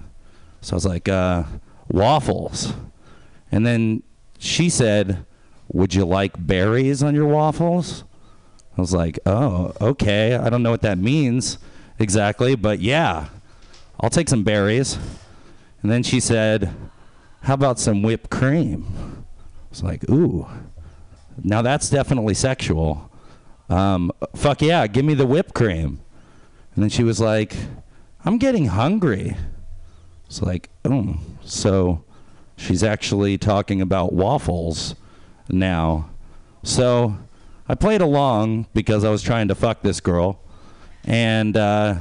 So I was like, uh, "Waffles," and then she said, "Would you like berries on your waffles?" I was like, "Oh, okay. I don't know what that means exactly, but yeah, I'll take some berries." And then she said, "How about some whipped cream?" I was like, "Ooh, now that's definitely sexual." Um, fuck yeah, give me the whipped cream. And then she was like, "I'm getting hungry." It's like, oh, so she's actually talking about waffles now. So I played along because I was trying to fuck this girl, and uh,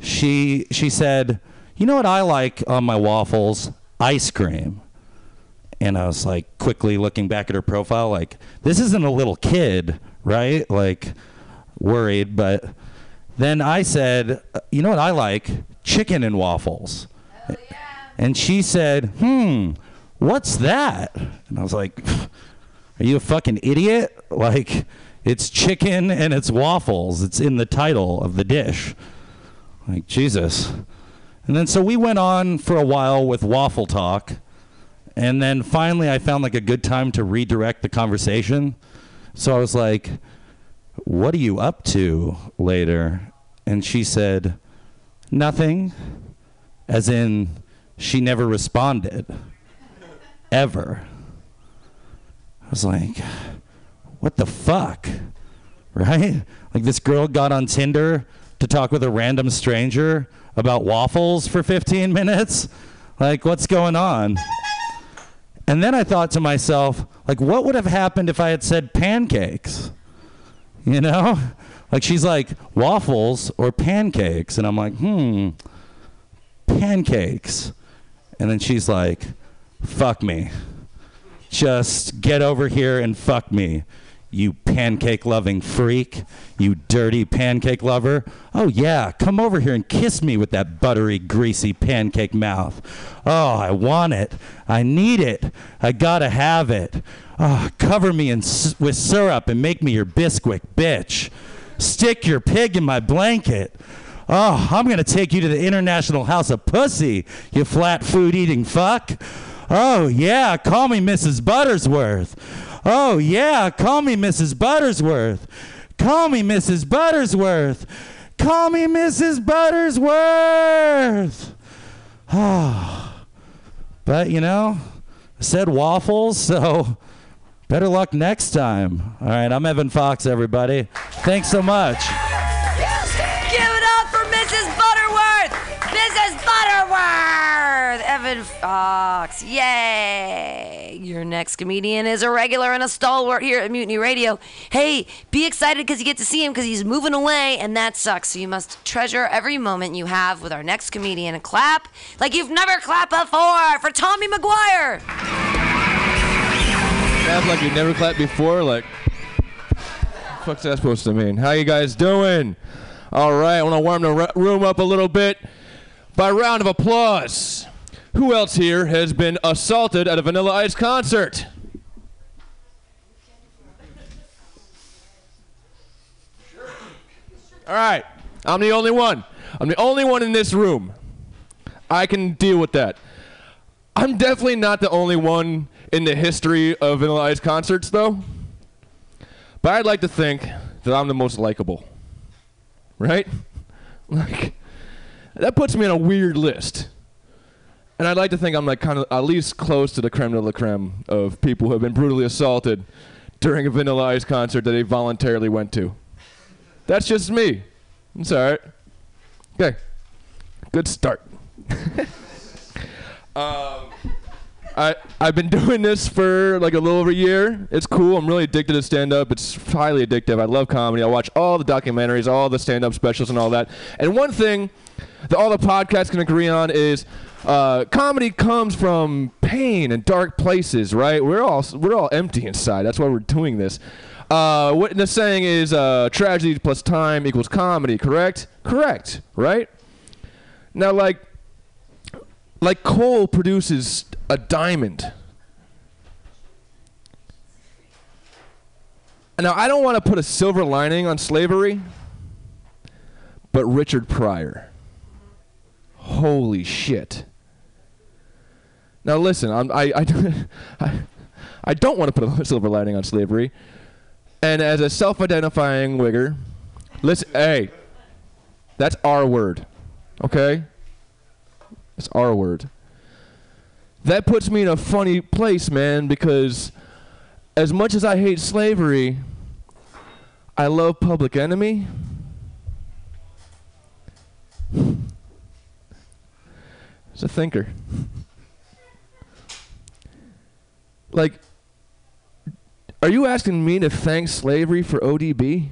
she she said, "You know what I like on my waffles? Ice cream." And I was like quickly looking back at her profile, like this isn't a little kid, right? Like worried, but then I said, "You know what I like? Chicken and waffles." And she said, "Hmm, what's that?" And I was like, "Are you a fucking idiot? Like, it's chicken and it's waffles. It's in the title of the dish." Like Jesus. And then so we went on for a while with waffle talk. And then finally I found like a good time to redirect the conversation. So I was like, "What are you up to later?" And she said, "Nothing." As in she never responded. Ever. I was like, what the fuck? Right? Like this girl got on Tinder to talk with a random stranger about waffles for 15 minutes? Like, what's going on? And then I thought to myself, like, what would have happened if I had said pancakes? You know? Like, she's like, waffles or pancakes? And I'm like, hmm, pancakes. And then she's like, fuck me. Just get over here and fuck me. You pancake loving freak. You dirty pancake lover. Oh, yeah, come over here and kiss me with that buttery, greasy pancake mouth. Oh, I want it. I need it. I gotta have it. Oh, cover me in, with syrup and make me your Bisquick, bitch. Stick your pig in my blanket. Oh, I'm gonna take you to the International House of Pussy, you flat food eating fuck. Oh, yeah, call me Mrs. Buttersworth. Oh, yeah, call me Mrs. Buttersworth. Call me Mrs. Buttersworth. Call me Mrs. Buttersworth. Oh, but you know, I said waffles, so better luck next time. All right, I'm Evan Fox, everybody. Thanks so much. Fox. Yay! Your next comedian is a regular and a stalwart here at Mutiny Radio. Hey, be excited because you get to see him because he's moving away, and that sucks. So you must treasure every moment you have with our next comedian clap like you've never clapped before for Tommy McGuire. Clap like you've never clapped before. Like, fuck's that supposed to mean? How you guys doing? All right, I want to warm the room up a little bit by round of applause. Who else here has been assaulted at a Vanilla Ice concert? All right, I'm the only one. I'm the only one in this room. I can deal with that. I'm definitely not the only one in the history of Vanilla Ice concerts, though. But I'd like to think that I'm the most likable. Right? Like, that puts me on a weird list. And I'd like to think I'm like kind of at least close to the creme de la creme of people who have been brutally assaulted during a Vanilla Ice concert that they voluntarily went to. That's just me. It's all right. Okay. Good start. um, I I've been doing this for like a little over a year. It's cool. I'm really addicted to stand up. It's highly addictive. I love comedy. I watch all the documentaries, all the stand up specials and all that. And one thing that all the podcasts can agree on is uh, comedy comes from pain and dark places, right? We're all we're all empty inside. That's why we're doing this. Uh, what the saying is uh, tragedy plus time equals comedy, correct? Correct, right? Now, like, like coal produces a diamond. Now, I don't want to put a silver lining on slavery, but Richard Pryor. Holy shit. Now, listen, I'm, I, I, I, don't want to put a silver lining on slavery. And as a self identifying wigger, listen, hey, that's our word, okay? It's our word. That puts me in a funny place, man, because as much as I hate slavery, I love Public Enemy. He's a thinker. like, are you asking me to thank slavery for ODB?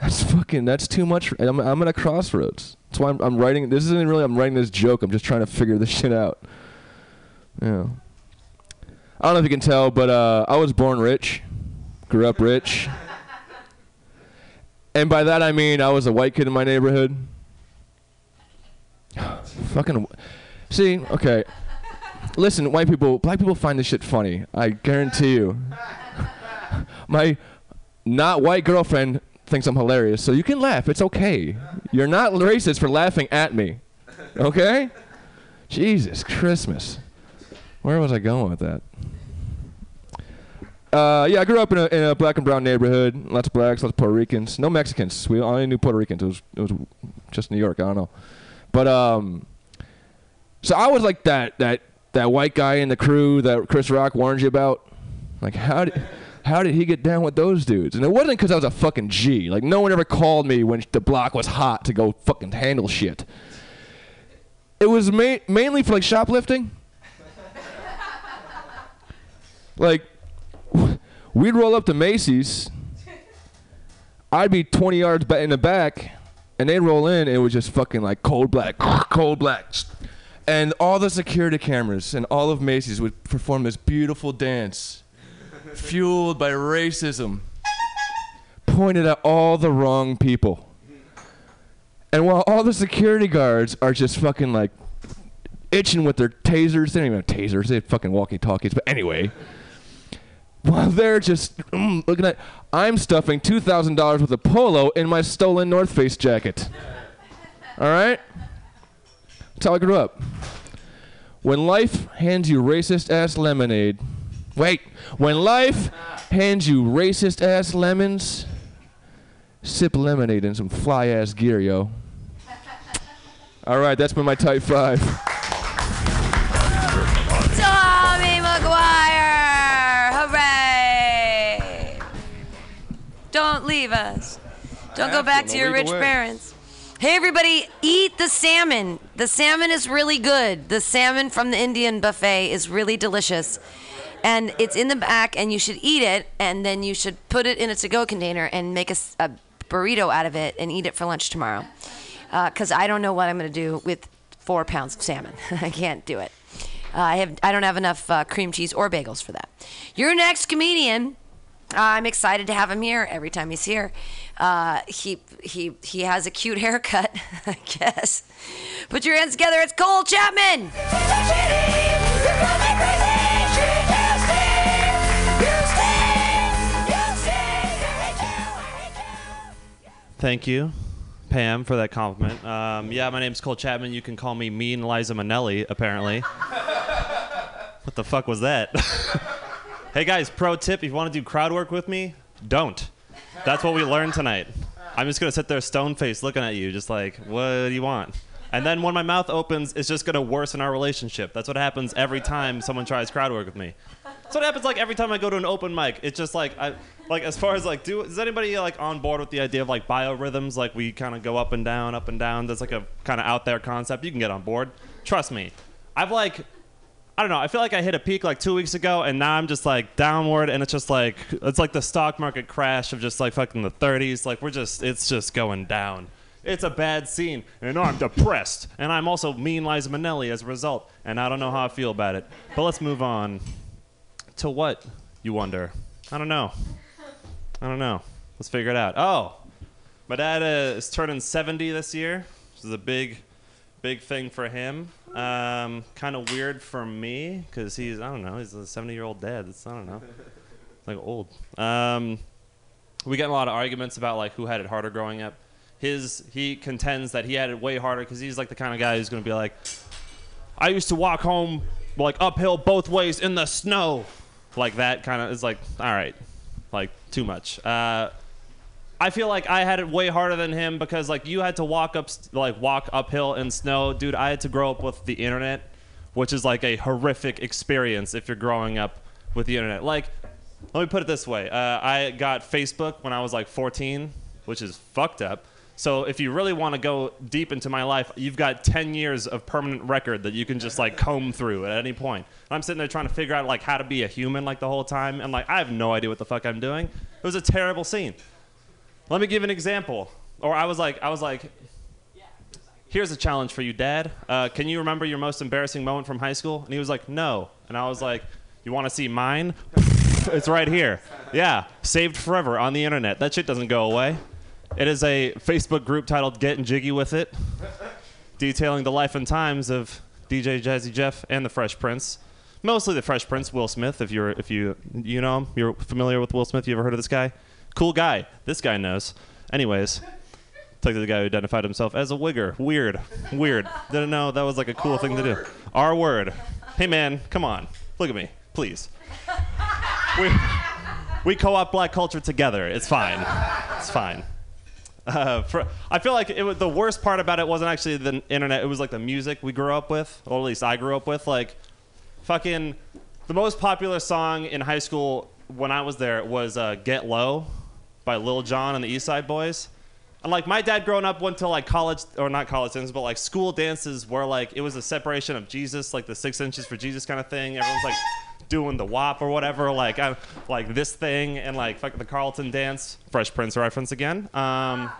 That's fucking. That's too much. I'm, I'm at a crossroads. That's why I'm, I'm writing. This isn't really. I'm writing this joke. I'm just trying to figure this shit out. Yeah. I don't know if you can tell, but uh, I was born rich, grew up rich, and by that I mean I was a white kid in my neighborhood. Fucking. See, okay. Listen, white people, black people find this shit funny. I guarantee you. My not white girlfriend thinks I'm hilarious, so you can laugh. It's okay. You're not racist for laughing at me. Okay? Jesus Christmas. Where was I going with that? Uh, yeah, I grew up in a, in a black and brown neighborhood. Lots of blacks, lots of Puerto Ricans. No Mexicans. We only knew Puerto Ricans. It was it was just New York. I don't know. But um, so I was like that that that white guy in the crew that Chris Rock warned you about. Like how did how did he get down with those dudes? And it wasn't because I was a fucking G. Like no one ever called me when the block was hot to go fucking handle shit. It was ma- mainly for like shoplifting. like we'd roll up to Macy's. I'd be 20 yards in the back, and they'd roll in, and it was just fucking like cold black, cold black. And all the security cameras and all of Macy's would perform this beautiful dance, fueled by racism, pointed at all the wrong people. And while all the security guards are just fucking like itching with their tasers, they don't even have tasers, they have fucking walkie talkies, but anyway. While they're just mm, looking at i'm stuffing $2000 worth of polo in my stolen north face jacket. All right that's how i grew up when life hands you racist ass lemonade wait when life hands you racist ass lemons sip lemonade in some fly ass gear yo all right that's been my type five Tommy McGuire! Hooray! Don't leave us. Don't go back to, to your rich legal parents. Hey, everybody, eat the salmon. The salmon is really good. The salmon from the Indian buffet is really delicious. And it's in the back, and you should eat it, and then you should put it in a to go container and make a burrito out of it and eat it for lunch tomorrow. Because I don't know what I'm going to do with four pounds of salmon. I can't do it. Uh, I have I don't have enough uh, cream cheese or bagels for that. Your next comedian, uh, I'm excited to have him here every time he's here. Uh, he he he has a cute haircut, I guess. Put your hands together. It's Cole Chapman. Thank you, Pam, for that compliment. Um, yeah, my name's Cole Chapman. You can call me Mean Liza Minnelli, apparently. what the fuck was that? hey guys, pro tip: if you want to do crowd work with me, don't. That's what we learned tonight. I'm just gonna sit there stone faced looking at you, just like, what do you want? And then when my mouth opens, it's just gonna worsen our relationship. That's what happens every time someone tries crowd work with me. That's what happens like every time I go to an open mic. It's just like I like as far as like do is anybody like on board with the idea of like biorhythms? Like we kind of go up and down, up and down. That's like a kind of out there concept. You can get on board. Trust me. I've like I don't know. I feel like I hit a peak like two weeks ago, and now I'm just like downward, and it's just like it's like the stock market crash of just like fucking the 30s. Like we're just it's just going down. It's a bad scene, and I'm depressed, and I'm also mean Liza Minnelli as a result, and I don't know how I feel about it. But let's move on to what you wonder. I don't know. I don't know. Let's figure it out. Oh, my dad uh, is turning 70 this year, which is a big, big thing for him. Um, kind of weird for me because he's I don't know he's a 70 year old dad. It's I don't know, it's like old. Um, we get a lot of arguments about like who had it harder growing up. His he contends that he had it way harder because he's like the kind of guy who's gonna be like, I used to walk home like uphill both ways in the snow, like that kind of is like all right, like too much. Uh, I feel like I had it way harder than him because like you had to walk up like walk uphill in snow, dude. I had to grow up with the internet, which is like a horrific experience if you're growing up with the internet. Like, let me put it this way: uh, I got Facebook when I was like 14, which is fucked up. So if you really want to go deep into my life, you've got 10 years of permanent record that you can just like comb through at any point. And I'm sitting there trying to figure out like how to be a human like the whole time, and like I have no idea what the fuck I'm doing. It was a terrible scene. Let me give an example. Or I was like, I was like, here's a challenge for you, Dad. Uh, can you remember your most embarrassing moment from high school? And he was like, no. And I was like, you want to see mine? it's right here. Yeah, saved forever on the internet. That shit doesn't go away. It is a Facebook group titled "Getting Jiggy with It," detailing the life and times of DJ Jazzy Jeff and the Fresh Prince. Mostly the Fresh Prince, Will Smith. If you're, if you, you know him, you're familiar with Will Smith. You ever heard of this guy? Cool guy. This guy knows. Anyways, to the guy who identified himself as a wigger. Weird, weird. Didn't know that was like a cool thing to do. R word. Hey man, come on, look at me, please. We we co-op black culture together. It's fine. It's fine. Uh, for, I feel like it was, the worst part about it wasn't actually the internet. It was like the music we grew up with, or at least I grew up with. Like, fucking, the most popular song in high school when I was there was uh, "Get Low" by Lil Jon and the East Side Boyz. And like my dad growing up went to like college or not college dances, but like school dances where like it was a separation of Jesus, like the six inches for Jesus kind of thing. Everyone's like doing the WAP or whatever, like i like this thing and like fucking the Carlton dance. Fresh Prince reference again. Um,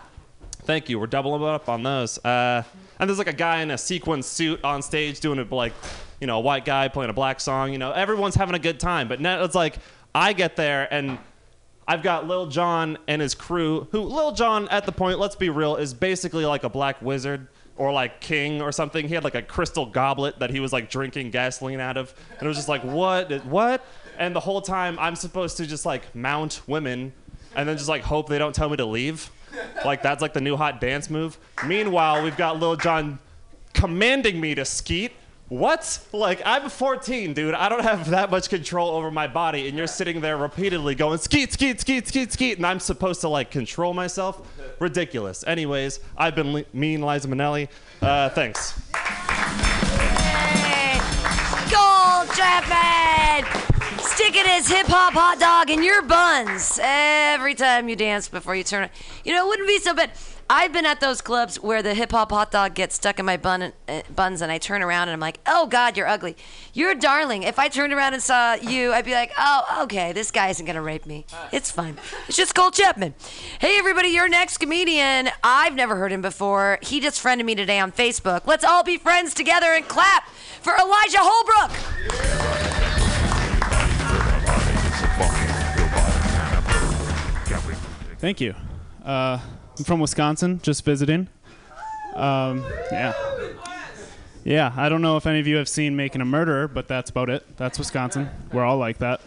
thank you. We're doubling up on those. Uh, and there's like a guy in a sequin suit on stage doing it like, you know, a white guy playing a black song. You know, everyone's having a good time. But now it's like I get there and I've got Lil Jon and his crew, who Lil Jon at the point, let's be real, is basically like a black wizard or like king or something. He had like a crystal goblet that he was like drinking gasoline out of. And it was just like, what? What? And the whole time I'm supposed to just like mount women and then just like hope they don't tell me to leave. Like that's like the new hot dance move. Meanwhile, we've got Lil Jon commanding me to skeet. What? Like I'm 14, dude. I don't have that much control over my body, and you're sitting there repeatedly going skeet, skeet, skeet, skeet, skeet, and I'm supposed to like control myself. Ridiculous. Anyways, I've been li- mean, Liza Minnelli. Uh, thanks. Cole Chapman! Sticking his hip hop hot dog in your buns every time you dance before you turn it. You know, it wouldn't be so bad. I've been at those clubs where the hip hop hot dog gets stuck in my bun, uh, buns, and I turn around and I'm like, "Oh God, you're ugly. You're a darling." If I turned around and saw you, I'd be like, "Oh, okay, this guy isn't gonna rape me. It's fine. It's just Cole Chapman." Hey, everybody, your next comedian. I've never heard him before. He just friended me today on Facebook. Let's all be friends together and clap for Elijah Holbrook. Thank you. Uh, I'm from Wisconsin, just visiting. Um, yeah. Yeah, I don't know if any of you have seen Making a Murderer, but that's about it. That's Wisconsin. We're all like that.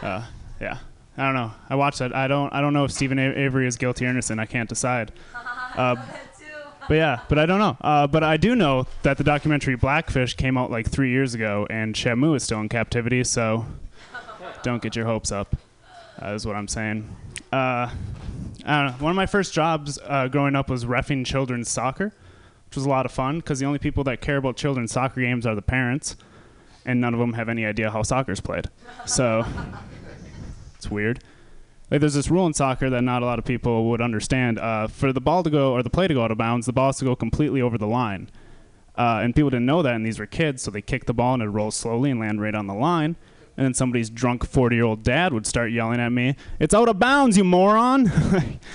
Uh, yeah. I don't know. I watched that. I don't. I don't know if Steven A- Avery is guilty or innocent. I can't decide. Uh, but yeah, but I don't know. Uh, but I do know that the documentary Blackfish came out like three years ago, and Shamu is still in captivity. So don't get your hopes up. Uh, is what I'm saying. I don't know. One of my first jobs uh, growing up was refing children's soccer, which was a lot of fun because the only people that care about children's soccer games are the parents. and none of them have any idea how soccer's played. So it's weird. Like there's this rule in soccer that not a lot of people would understand. Uh, for the ball to go or the play to go out of bounds, the ball has to go completely over the line. Uh, and people didn't know that, and these were kids, so they kicked the ball and it rolls slowly and land right on the line. And then somebody's drunk 40 year old dad would start yelling at me, It's out of bounds, you moron!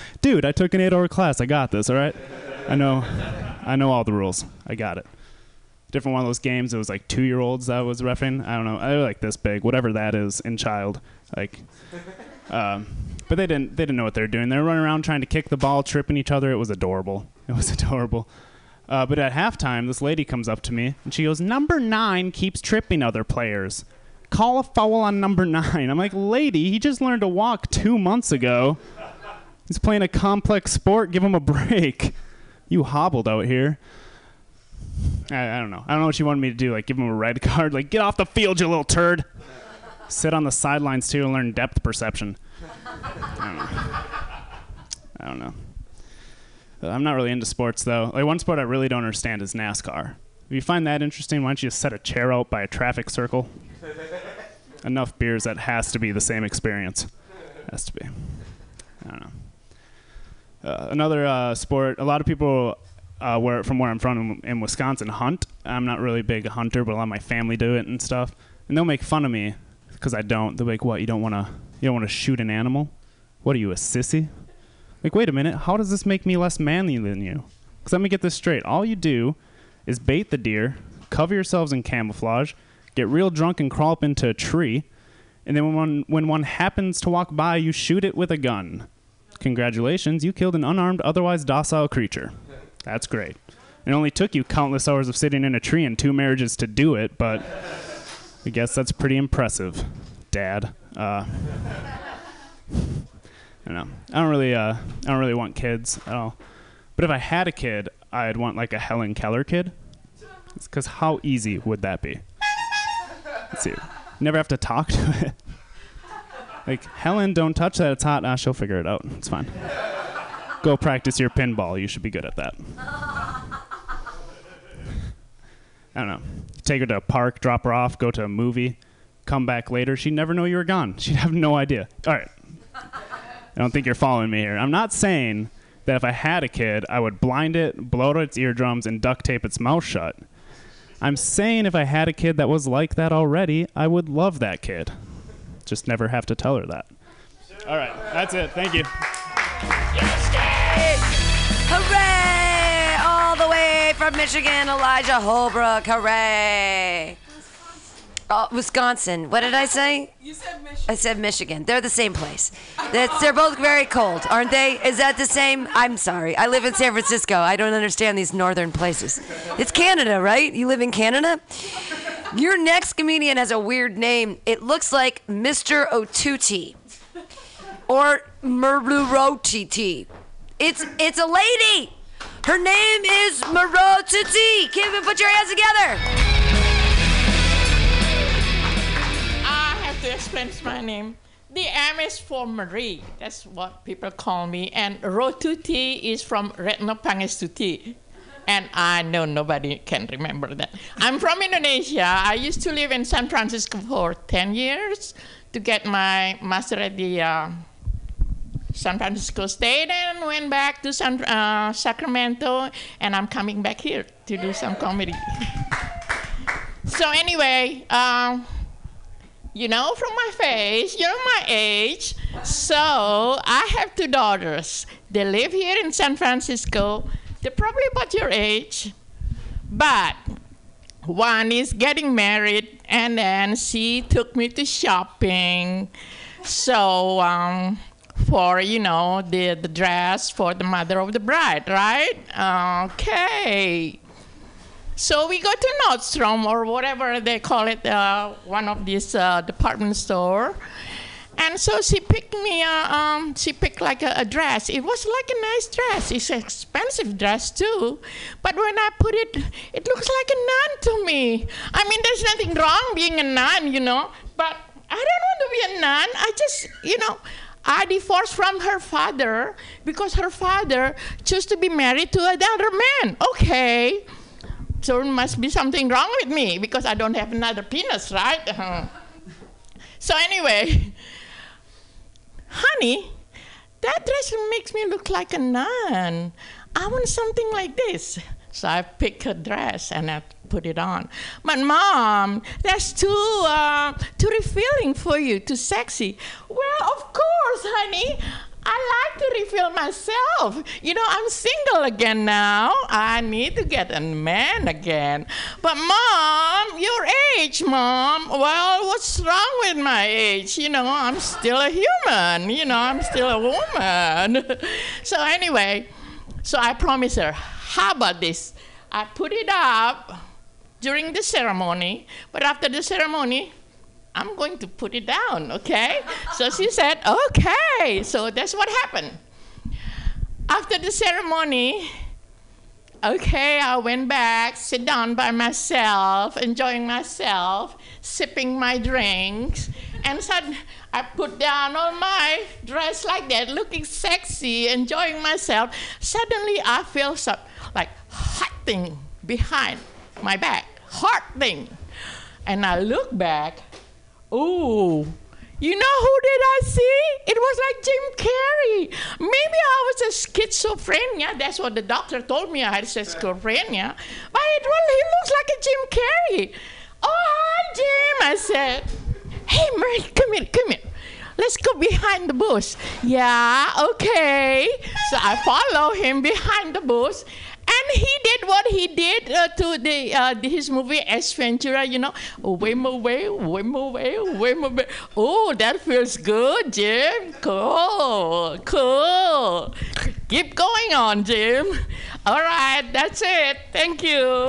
Dude, I took an eight hour class. I got this, all right? I know, I know all the rules. I got it. Different one of those games, it was like two year olds that was refing. I don't know. I like this big, whatever that is in child. Like, um, but they didn't, they didn't know what they were doing. They were running around trying to kick the ball, tripping each other. It was adorable. It was adorable. Uh, but at halftime, this lady comes up to me and she goes, Number nine keeps tripping other players. Call a foul on number nine. I'm like, Lady, he just learned to walk two months ago. He's playing a complex sport. Give him a break. You hobbled out here. I, I don't know. I don't know what you wanted me to do. Like, give him a red card. Like, get off the field, you little turd. Sit on the sidelines, too, and learn depth perception. I don't know. I don't know. Uh, I'm not really into sports though. Like one sport I really don't understand is NASCAR. If you find that interesting, why don't you just set a chair out by a traffic circle? Enough beers that has to be the same experience. Has to be. I don't know. Uh, another uh, sport. A lot of people, uh, where from where I'm from in, in Wisconsin, hunt. I'm not really a big hunter, but a lot of my family do it and stuff. And they'll make fun of me because I don't. They're like, "What? You don't want to? You don't want to shoot an animal? What are you, a sissy?" Like, wait a minute, how does this make me less manly than you? Because let me get this straight. All you do is bait the deer, cover yourselves in camouflage, get real drunk and crawl up into a tree, and then when one, when one happens to walk by, you shoot it with a gun. Congratulations, you killed an unarmed, otherwise docile creature. That's great. It only took you countless hours of sitting in a tree and two marriages to do it, but I guess that's pretty impressive, Dad. Uh, I don't know. I don't really, uh, I don't really want kids at all. But if I had a kid, I'd want like a Helen Keller kid. Because how easy would that be? See. Never have to talk to it. like Helen, don't touch that. It's hot. Ah, she'll figure it out. It's fine. Go practice your pinball. You should be good at that. I don't know. Take her to a park, drop her off, go to a movie, come back later. She'd never know you were gone. She'd have no idea. All right. I don't think you're following me here. I'm not saying that if I had a kid, I would blind it, blow out its eardrums, and duct tape its mouth shut. I'm saying if I had a kid that was like that already, I would love that kid. Just never have to tell her that. All right, that's it. Thank you. Hooray! All the way from Michigan, Elijah Holbrook. Hooray! Oh, Wisconsin. What did I say? You said Michigan. I said Michigan. They're the same place. That's, they're both very cold, aren't they? Is that the same? I'm sorry. I live in San Francisco. I don't understand these northern places. It's Canada, right? You live in Canada? Your next comedian has a weird name. It looks like Mr. Otuti or Mururotiti. It's it's a lady. Her name is Marotiti. Kevin, put your hands together. To explain my name. The M is for Marie. That's what people call me. And Rotuti is from Retno Pangestuti. And I know nobody can remember that. I'm from Indonesia. I used to live in San Francisco for 10 years to get my master at the uh, San Francisco State and went back to San, uh, Sacramento. And I'm coming back here to do some comedy. so, anyway, uh, you know from my face, you're my age. So I have two daughters. They live here in San Francisco. They're probably about your age. But one is getting married, and then she took me to shopping. So, um, for you know the the dress for the mother of the bride, right? Okay. So we go to Nordstrom or whatever they call it, uh, one of these uh, department store. And so she picked me, uh, um, she picked like a, a dress. It was like a nice dress. It's an expensive dress too. But when I put it, it looks like a nun to me. I mean, there's nothing wrong being a nun, you know. But I don't want to be a nun. I just, you know, I divorced from her father because her father chose to be married to another man. Okay. There must be something wrong with me because I don't have another penis, right? Uh-huh. So anyway, honey, that dress makes me look like a nun. I want something like this. So I pick a dress and I put it on. But mom, that's too uh, too revealing for you, too sexy. Well, of course, honey. I like to refill myself. You know, I'm single again now. I need to get a man again. But mom, your age, mom. Well, what's wrong with my age? You know, I'm still a human. You know, I'm still a woman. so anyway, so I promised her, how about this? I put it up during the ceremony, but after the ceremony, I'm going to put it down, okay? so she said, okay. So that's what happened. After the ceremony, okay, I went back, sit down by myself, enjoying myself, sipping my drinks, and suddenly I put down all my dress like that, looking sexy, enjoying myself. Suddenly I feel some like hot thing behind my back, hot thing. And I look back, ooh, you know who did I see? It was like Jim Carrey. Maybe I was a schizophrenia. That's what the doctor told me. I had schizophrenia. But it well, he looks like a Jim Carrey. Oh, hi, Jim. I said, hey, Murray, come here, come here. Let's go behind the bush. Yeah, okay. So I follow him behind the bush. And he did what he did uh, to the uh, his movie Ace Ventura, you know, whim away, whim away, whim away. Oh, that feels good, Jim. Cool, cool. Keep going on, Jim. All right, that's it. Thank you.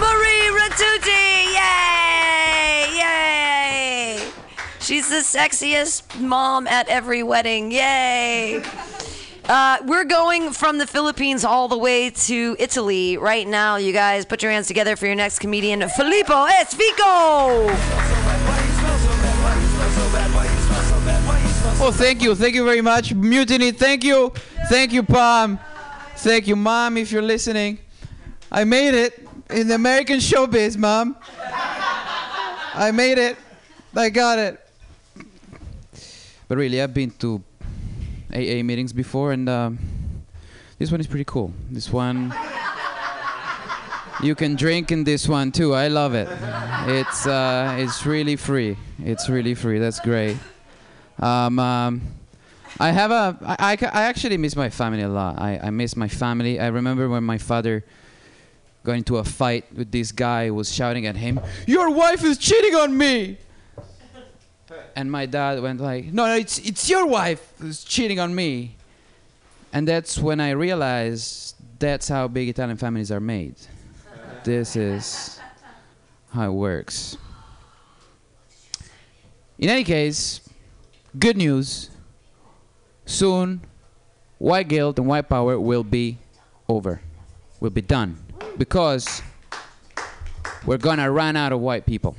Marie Ratucci! Yay! Yay! She's the sexiest mom at every wedding. Yay! Uh, we're going from the Philippines all the way to Italy right now, you guys. Put your hands together for your next comedian, Filippo Esfico! Oh, thank you. Thank you very much. Mutiny, thank you. Thank you, Pam. Thank you, Mom, if you're listening. I made it in the American showbiz, Mom. I made it. I got it. But really, I've been to AA meetings before, and um, this one is pretty cool. This one, you can drink in this one too. I love it. It's uh, it's really free. It's really free. That's great. Um, um, I have a. I, I, actually miss my family a lot. I, I miss my family. I remember when my father got into a fight with this guy who was shouting at him, "Your wife is cheating on me!" And my dad went like, "No, no, it's it's your wife who's cheating on me." And that's when I realized that's how big Italian families are made. This is how it works. In any case, good news. Soon, white guilt and white power will be over. Will be done. Because we're gonna run out of white people.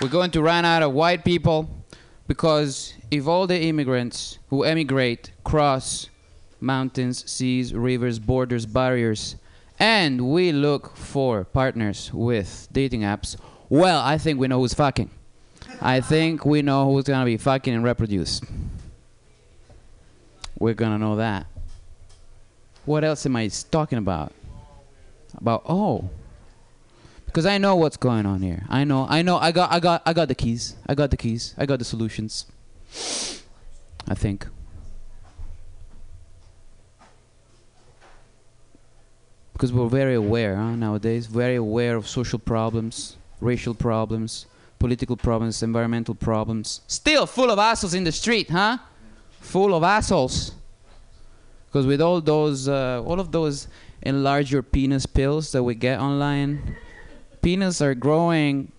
We're going to run out of white people because if all the immigrants who emigrate cross mountains, seas, rivers, borders, barriers, and we look for partners with dating apps, well, I think we know who's fucking. I think we know who's gonna be fucking and reproduce. We're gonna know that. What else am I talking about? About oh, because I know what's going on here. I know. I know. I got. I got. I got the keys. I got the keys. I got the solutions. I think. Because we're very aware huh, nowadays, very aware of social problems, racial problems, political problems, environmental problems. Still full of assholes in the street, huh? Full of assholes. Because with all those, uh, all of those enlarge your penis pills that we get online, penis are growing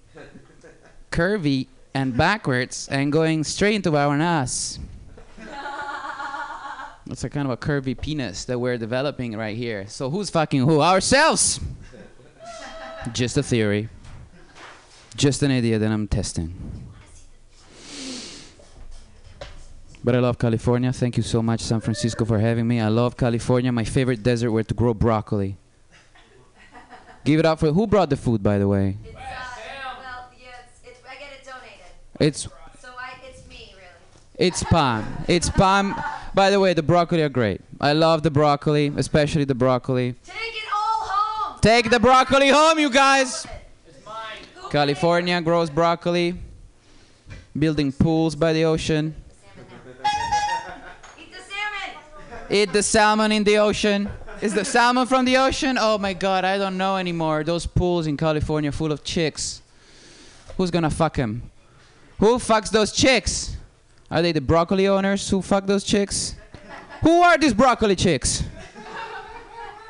curvy and backwards and going straight into our ass. It's a kind of a curvy penis that we're developing right here. So who's fucking who? Ourselves. Just a theory. Just an idea that I'm testing. but I love California. Thank you so much, San Francisco, for having me. I love California. My favorite desert where to grow broccoli. Give it up for who brought the food, by the way. It's uh, well, yeah, it's it's, I get it donated. It's. So I, it's me, really. It's Pam. It's Pam. By the way, the broccoli are great. I love the broccoli, especially the broccoli. Take it all home. Take the broccoli home, you guys. California grows broccoli. Building pools by the ocean. Eat the salmon. Eat the salmon in the ocean. Is the salmon from the ocean? Oh my god, I don't know anymore. Those pools in California full of chicks. Who's gonna fuck him? Who fucks those chicks? Are they the broccoli owners who fuck those chicks? Who are these broccoli chicks?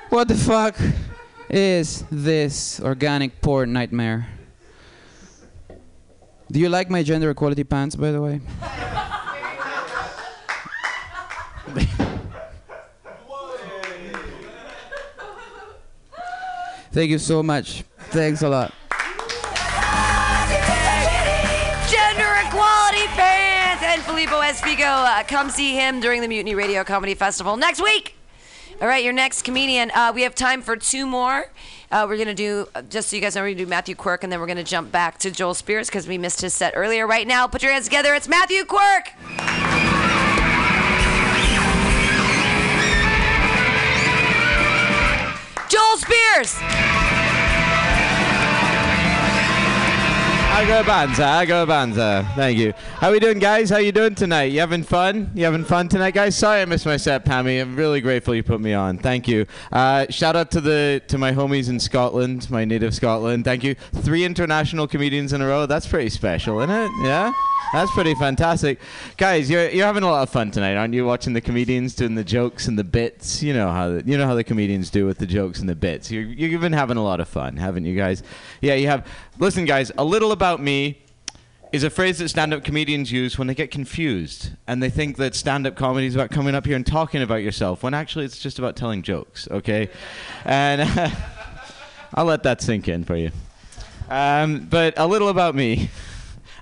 What the fuck is this organic porn nightmare? Do you like my gender equality pants, by the way? Thank you so much. Thanks a lot. Gender equality fans and Filippo Espigo. Uh, come see him during the Mutiny Radio Comedy Festival next week. All right, your next comedian. Uh, we have time for two more. Uh, we're gonna do uh, just so you guys know, we're gonna do Matthew Quirk, and then we're gonna jump back to Joel Spears because we missed his set earlier. Right now, put your hands together. It's Matthew Quirk. Spears. I go banter, I go banter. Thank you. How are we doing, guys? How are you doing tonight? You having fun? You having fun tonight, guys? Sorry I missed my set, Pammy. I'm really grateful you put me on. Thank you. Uh, shout out to the to my homies in Scotland, my native Scotland. Thank you. Three international comedians in a row. That's pretty special, isn't it? Yeah. That's pretty fantastic, guys. You're you're having a lot of fun tonight, aren't you? Watching the comedians doing the jokes and the bits. You know how the, you know how the comedians do with the jokes and the bits. You're you've been having a lot of fun, haven't you, guys? Yeah, you have. Listen, guys. A little about me is a phrase that stand-up comedians use when they get confused and they think that stand-up comedy is about coming up here and talking about yourself when actually it's just about telling jokes. Okay, and I'll let that sink in for you. Um, but a little about me.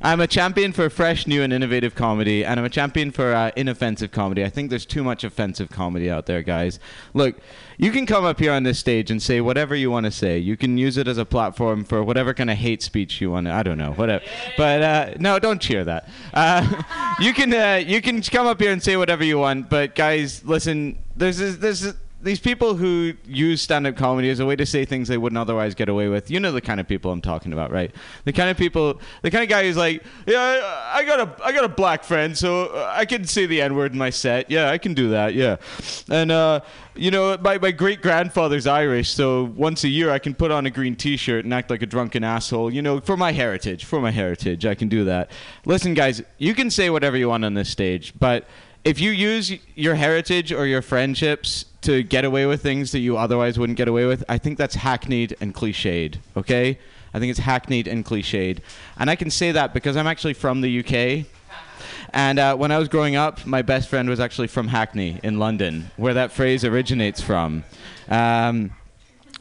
I'm a champion for fresh, new, and innovative comedy, and I'm a champion for uh, inoffensive comedy. I think there's too much offensive comedy out there, guys. Look, you can come up here on this stage and say whatever you want to say. You can use it as a platform for whatever kind of hate speech you want. I don't know, whatever. But uh, no, don't cheer that. Uh, you can uh, you can come up here and say whatever you want. But guys, listen. There's this, this, these people who use stand-up comedy as a way to say things they wouldn't otherwise get away with. You know the kind of people I'm talking about, right? The kind of people, the kind of guy who's like, yeah, I, I got a, I got a black friend, so I can say the N-word in my set. Yeah, I can do that. Yeah, and uh, you know, my my great grandfather's Irish, so once a year I can put on a green T-shirt and act like a drunken asshole. You know, for my heritage, for my heritage, I can do that. Listen, guys, you can say whatever you want on this stage, but if you use your heritage or your friendships to get away with things that you otherwise wouldn't get away with, I think that's hackneyed and cliched. Okay, I think it's hackneyed and cliched, and I can say that because I'm actually from the UK. And uh, when I was growing up, my best friend was actually from Hackney in London, where that phrase originates from. Um,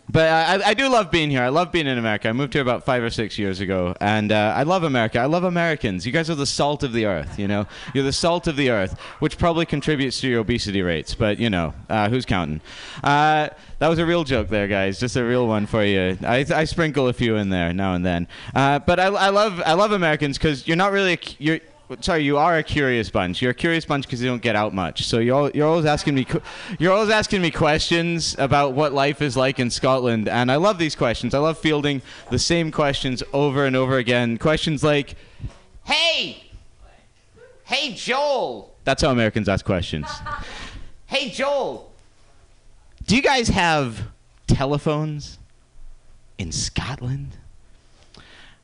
but I, I do love being here. I love being in America. I moved here about five or six years ago, and uh, I love America. I love Americans. You guys are the salt of the earth. You know, you're the salt of the earth, which probably contributes to your obesity rates. But you know, uh, who's counting? Uh, that was a real joke there, guys. Just a real one for you. I, I sprinkle a few in there now and then. Uh, but I, I love I love Americans because you're not really you're sorry, you are a curious bunch. You're a curious bunch because you don't get out much. So you're al- you're always asking me you're always asking me questions about what life is like in Scotland, and I love these questions. I love fielding the same questions over and over again. Questions like, Hey! Hey, Joel! "That's how Americans ask questions." Hey, Joel! Do you guys have telephones in Scotland?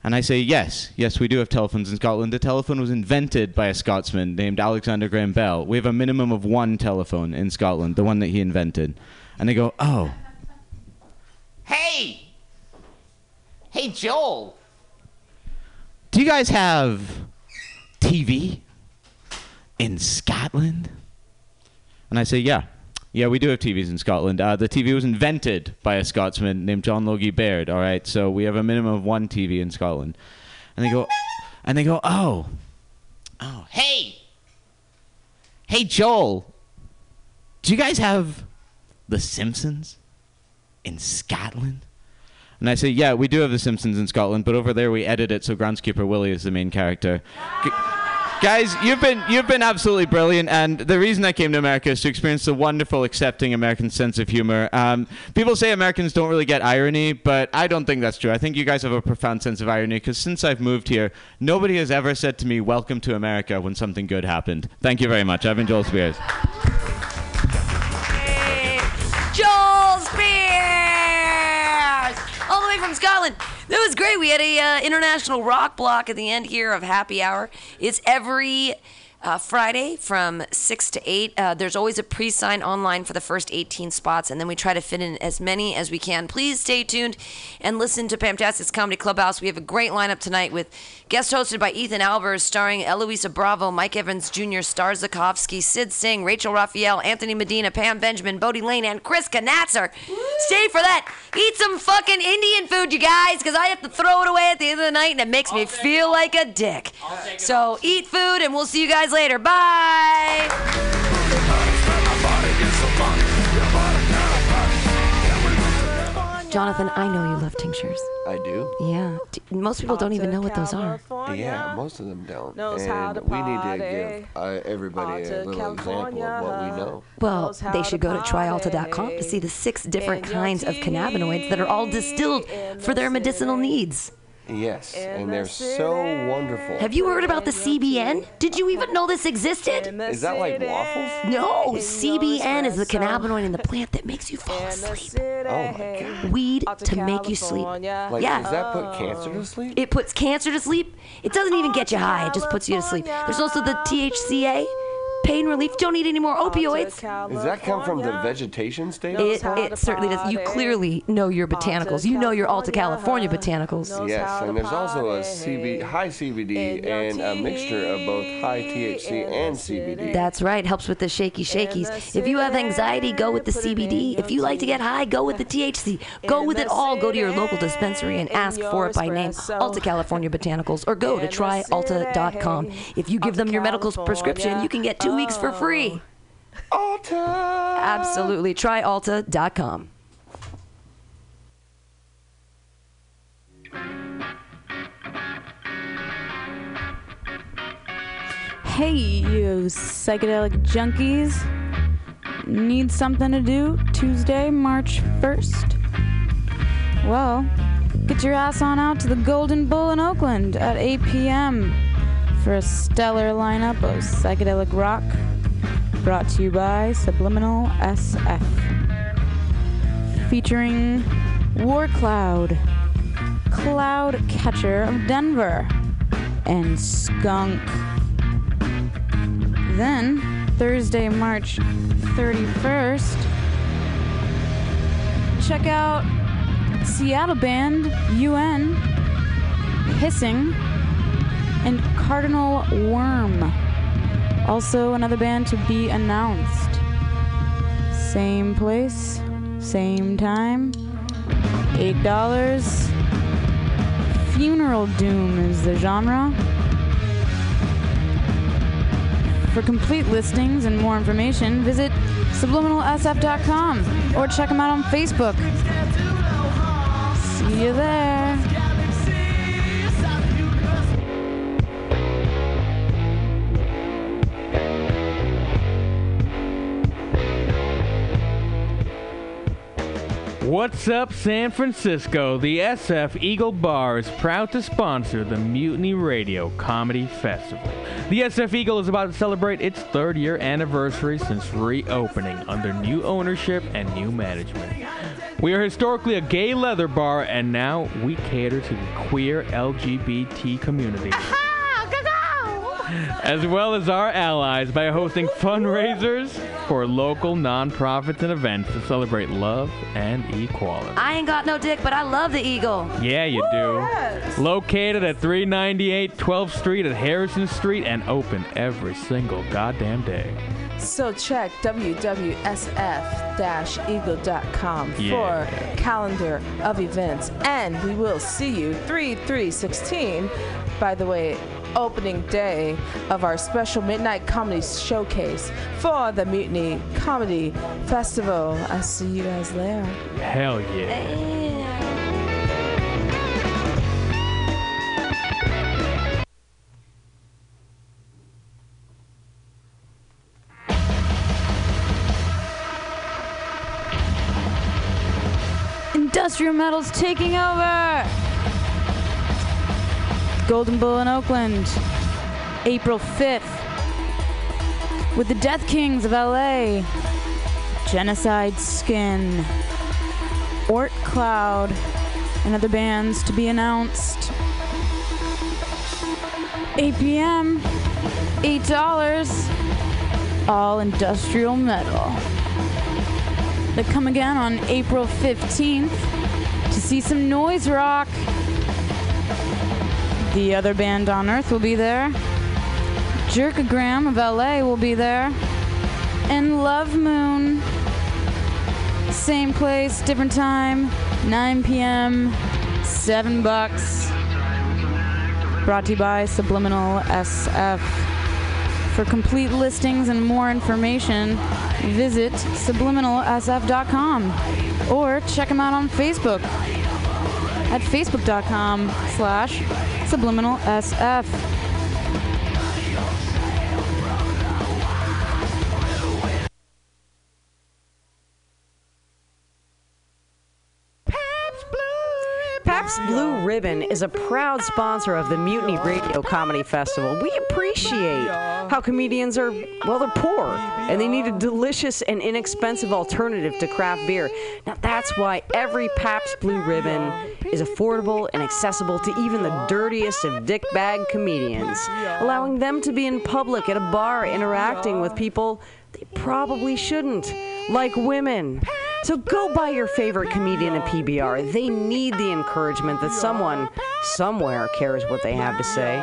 And I say, yes, yes, we do have telephones in Scotland. The telephone was invented by a Scotsman named Alexander Graham Bell. We have a minimum of one telephone in Scotland, the one that he invented. And they go, oh, Hey! Hey, Joel! do you guys have TV in Scotland? And I say, yeah. Yeah, we do have TVs in Scotland. Uh, the TV was invented by a Scotsman named John Logie Baird. All right, so we have a minimum of one TV in Scotland. And they go, and they go, oh, oh, Hey! Hey, Joel. Do you guys have The Simpsons in Scotland? And I say, yeah, we do have The Simpsons in Scotland, but over there we edit it so groundskeeper Willie is the main character. Guys, you've been you've been absolutely brilliant, and the reason I came to America is to experience the wonderful, accepting American sense of humor. Um, people say Americans don't really get irony, but I don't think that's true. I think you guys have a profound sense of irony because since I've moved here, nobody has ever said to me, "Welcome to America" when something good happened. Thank you very much. I've been Joel Spears. Joel Spears, way from Scotland. That was great. We had a uh, international rock block at the end here of Happy Hour. It's every uh, Friday from six to eight. Uh, there's always a pre-sign online for the first 18 spots, and then we try to fit in as many as we can. Please stay tuned and listen to Pam Pamtastic's Comedy Clubhouse. We have a great lineup tonight with guest hosted by Ethan Albers, starring Eloisa Bravo, Mike Evans Jr., Star Zakovsky, Sid Singh, Rachel Raphael, Anthony Medina, Pam Benjamin, Bodie Lane, and Chris Knatzer. Stay for that. Eat some fucking Indian food, you guys, because I have to throw it away at the end of the night, and it makes me feel like a dick. So eat food, and we'll see you guys later. Bye. Jonathan, I know you love tinctures. I do. Yeah. Most people don't even know what those are. Yeah, most of them don't. Knows how and to we need to give uh, everybody a little example of what we know. Well, they should go to tryalta.com to see the six different kinds of cannabinoids that are all distilled for their medicinal needs. Yes, and they're so wonderful. Have you heard about the CBN? Did you even know this existed? Is that like waffles? No, CBN is the cannabinoid in the plant that makes you fall asleep. Oh my god. Weed to make you sleep. Like, yeah. does that put cancer to sleep? It puts cancer to sleep. It doesn't even get you high. It just puts you to sleep. There's also the THCA, pain relief. Don't eat any more opioids. Does that come from the vegetation state? It, it certainly does. You clearly know your botanicals. You know your Alta California botanicals. Yes, and there's also a CB, high CBD and a mixture of both high THC and CBD. That's right. Helps with the shaky shakies. If you have anxiety, go with the CBD. If you like to get high, go with the THC. Go with it all. Go to your local dispensary and ask for it by name, Alta California Botanicals, or go to tryalta.com. If you give them your medical prescription, you can get two weeks for free. Oh. Alta. Absolutely. Tryalta.com. Hey, you psychedelic junkies. Need something to do Tuesday, March 1st? Well, get your ass on out to the Golden Bull in Oakland at 8 p.m. for a stellar lineup of psychedelic rock brought to you by Subliminal SF. Featuring War Cloud, Cloud Catcher of Denver, and Skunk. Then, Thursday, March 31st, check out Seattle band UN, Hissing, and Cardinal Wyrm. Also, another band to be announced. Same place, same time, $8. Funeral Doom is the genre. For complete listings and more information, visit subliminalsf.com or check them out on Facebook. See you there. What's up, San Francisco? The SF Eagle Bar is proud to sponsor the Mutiny Radio Comedy Festival. The SF Eagle is about to celebrate its third year anniversary since reopening under new ownership and new management. We are historically a gay leather bar, and now we cater to the queer LGBT community. as well as our allies by hosting fundraisers for local nonprofits and events to celebrate love and equality. I ain't got no dick, but I love the Eagle. Yeah, you do. Located at 398 12th Street at Harrison Street and open every single goddamn day. So check www.sf-eagle.com Yeah. for calendar of events, and we will see you 3 3 16. By the way, opening day of our special Midnight Comedy Showcase for the Mutiny Comedy Festival. I see you guys there. Hell yeah. Industrial Metal's taking over. Golden Bull in Oakland, April 5th. With the Death Kings of LA, Genocide Skin, Ort Cloud, and other bands to be announced. 8 p.m., $8, all industrial metal. They come again on April 15th to see some noise rock. The other band on earth will be there. Jerkogram of LA will be there. And Love Moon. Same place, different time, 9 p.m., 7 bucks. Brought to you by Subliminal SF. For complete listings and more information, visit subliminalsf.com or check them out on Facebook at facebook.com slash subliminalsf. Pabst Blue Ribbon is a proud sponsor of the Mutiny Radio Comedy Festival. We appreciate how comedians are, well, they're poor and they need a delicious and inexpensive alternative to craft beer. Now, that's why every Pabst Blue Ribbon is affordable and accessible to even the dirtiest of dickbag comedians, allowing them to be in public at a bar interacting with people they probably shouldn't, like women. So go buy your favorite comedian a PBR. They need the encouragement that someone, somewhere, cares what they have to say.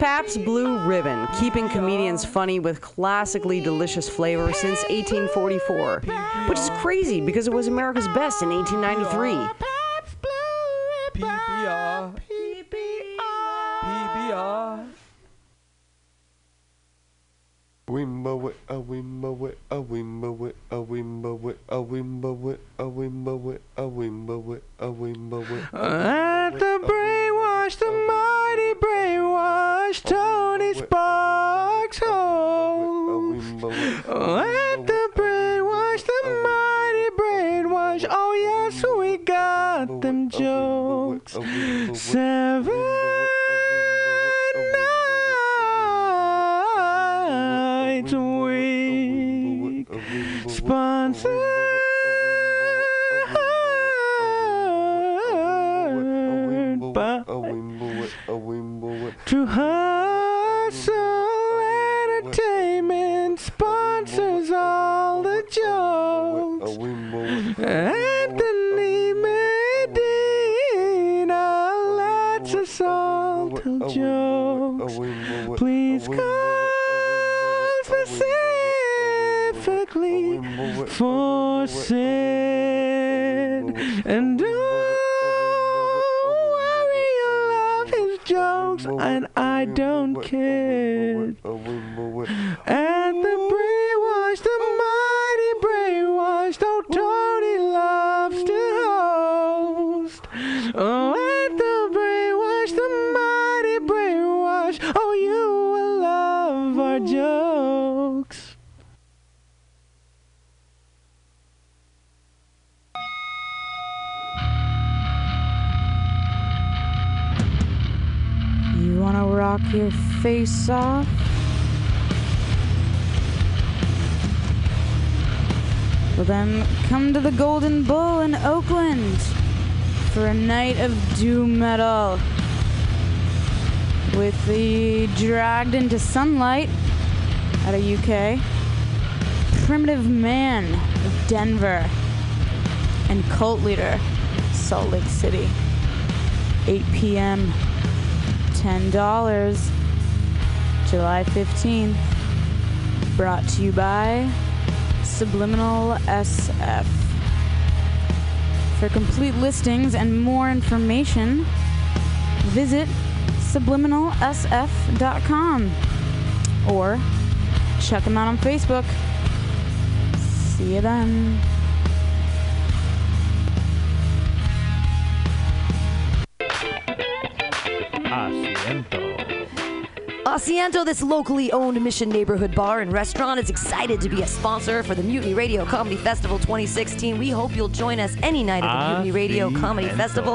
Pabst Blue Ribbon, keeping comedians funny with classically delicious flavor since 1844, which is crazy because it was America's best in 1893. PBR. PBR. Wimba wit a wimba wit a wimba wit a wimba wit a wimba wit a wimba wit a wimba wit a wimba wit At the brainwash, the mighty brainwash, Tony Sparks home. At the brainwash, brainwash, oh yes, we got them jokes. Seven nights a week, sponsored by True Hustle Anthony Medina lets us all tell jokes. Please call specifically for Sid. And don't worry, you'll love his jokes, and I don't care. Your face off? Well, then come to the Golden Bull in Oakland for a night of doom metal with the Dragged into Sunlight out of UK, Primitive Man of Denver, and Cult Leader, Salt Lake City. 8 p.m. $10. July 15th. Brought to you by Subliminal SF. For complete listings and more information, visit subliminalsf.com or check them out on Facebook. See you then. Asiento. Asiento, this locally owned Mission neighborhood bar and restaurant, is excited to be a sponsor for the Mutiny Radio Comedy Festival 2016. We hope you'll join us any night at the Mutiny Radio Comedy Festival.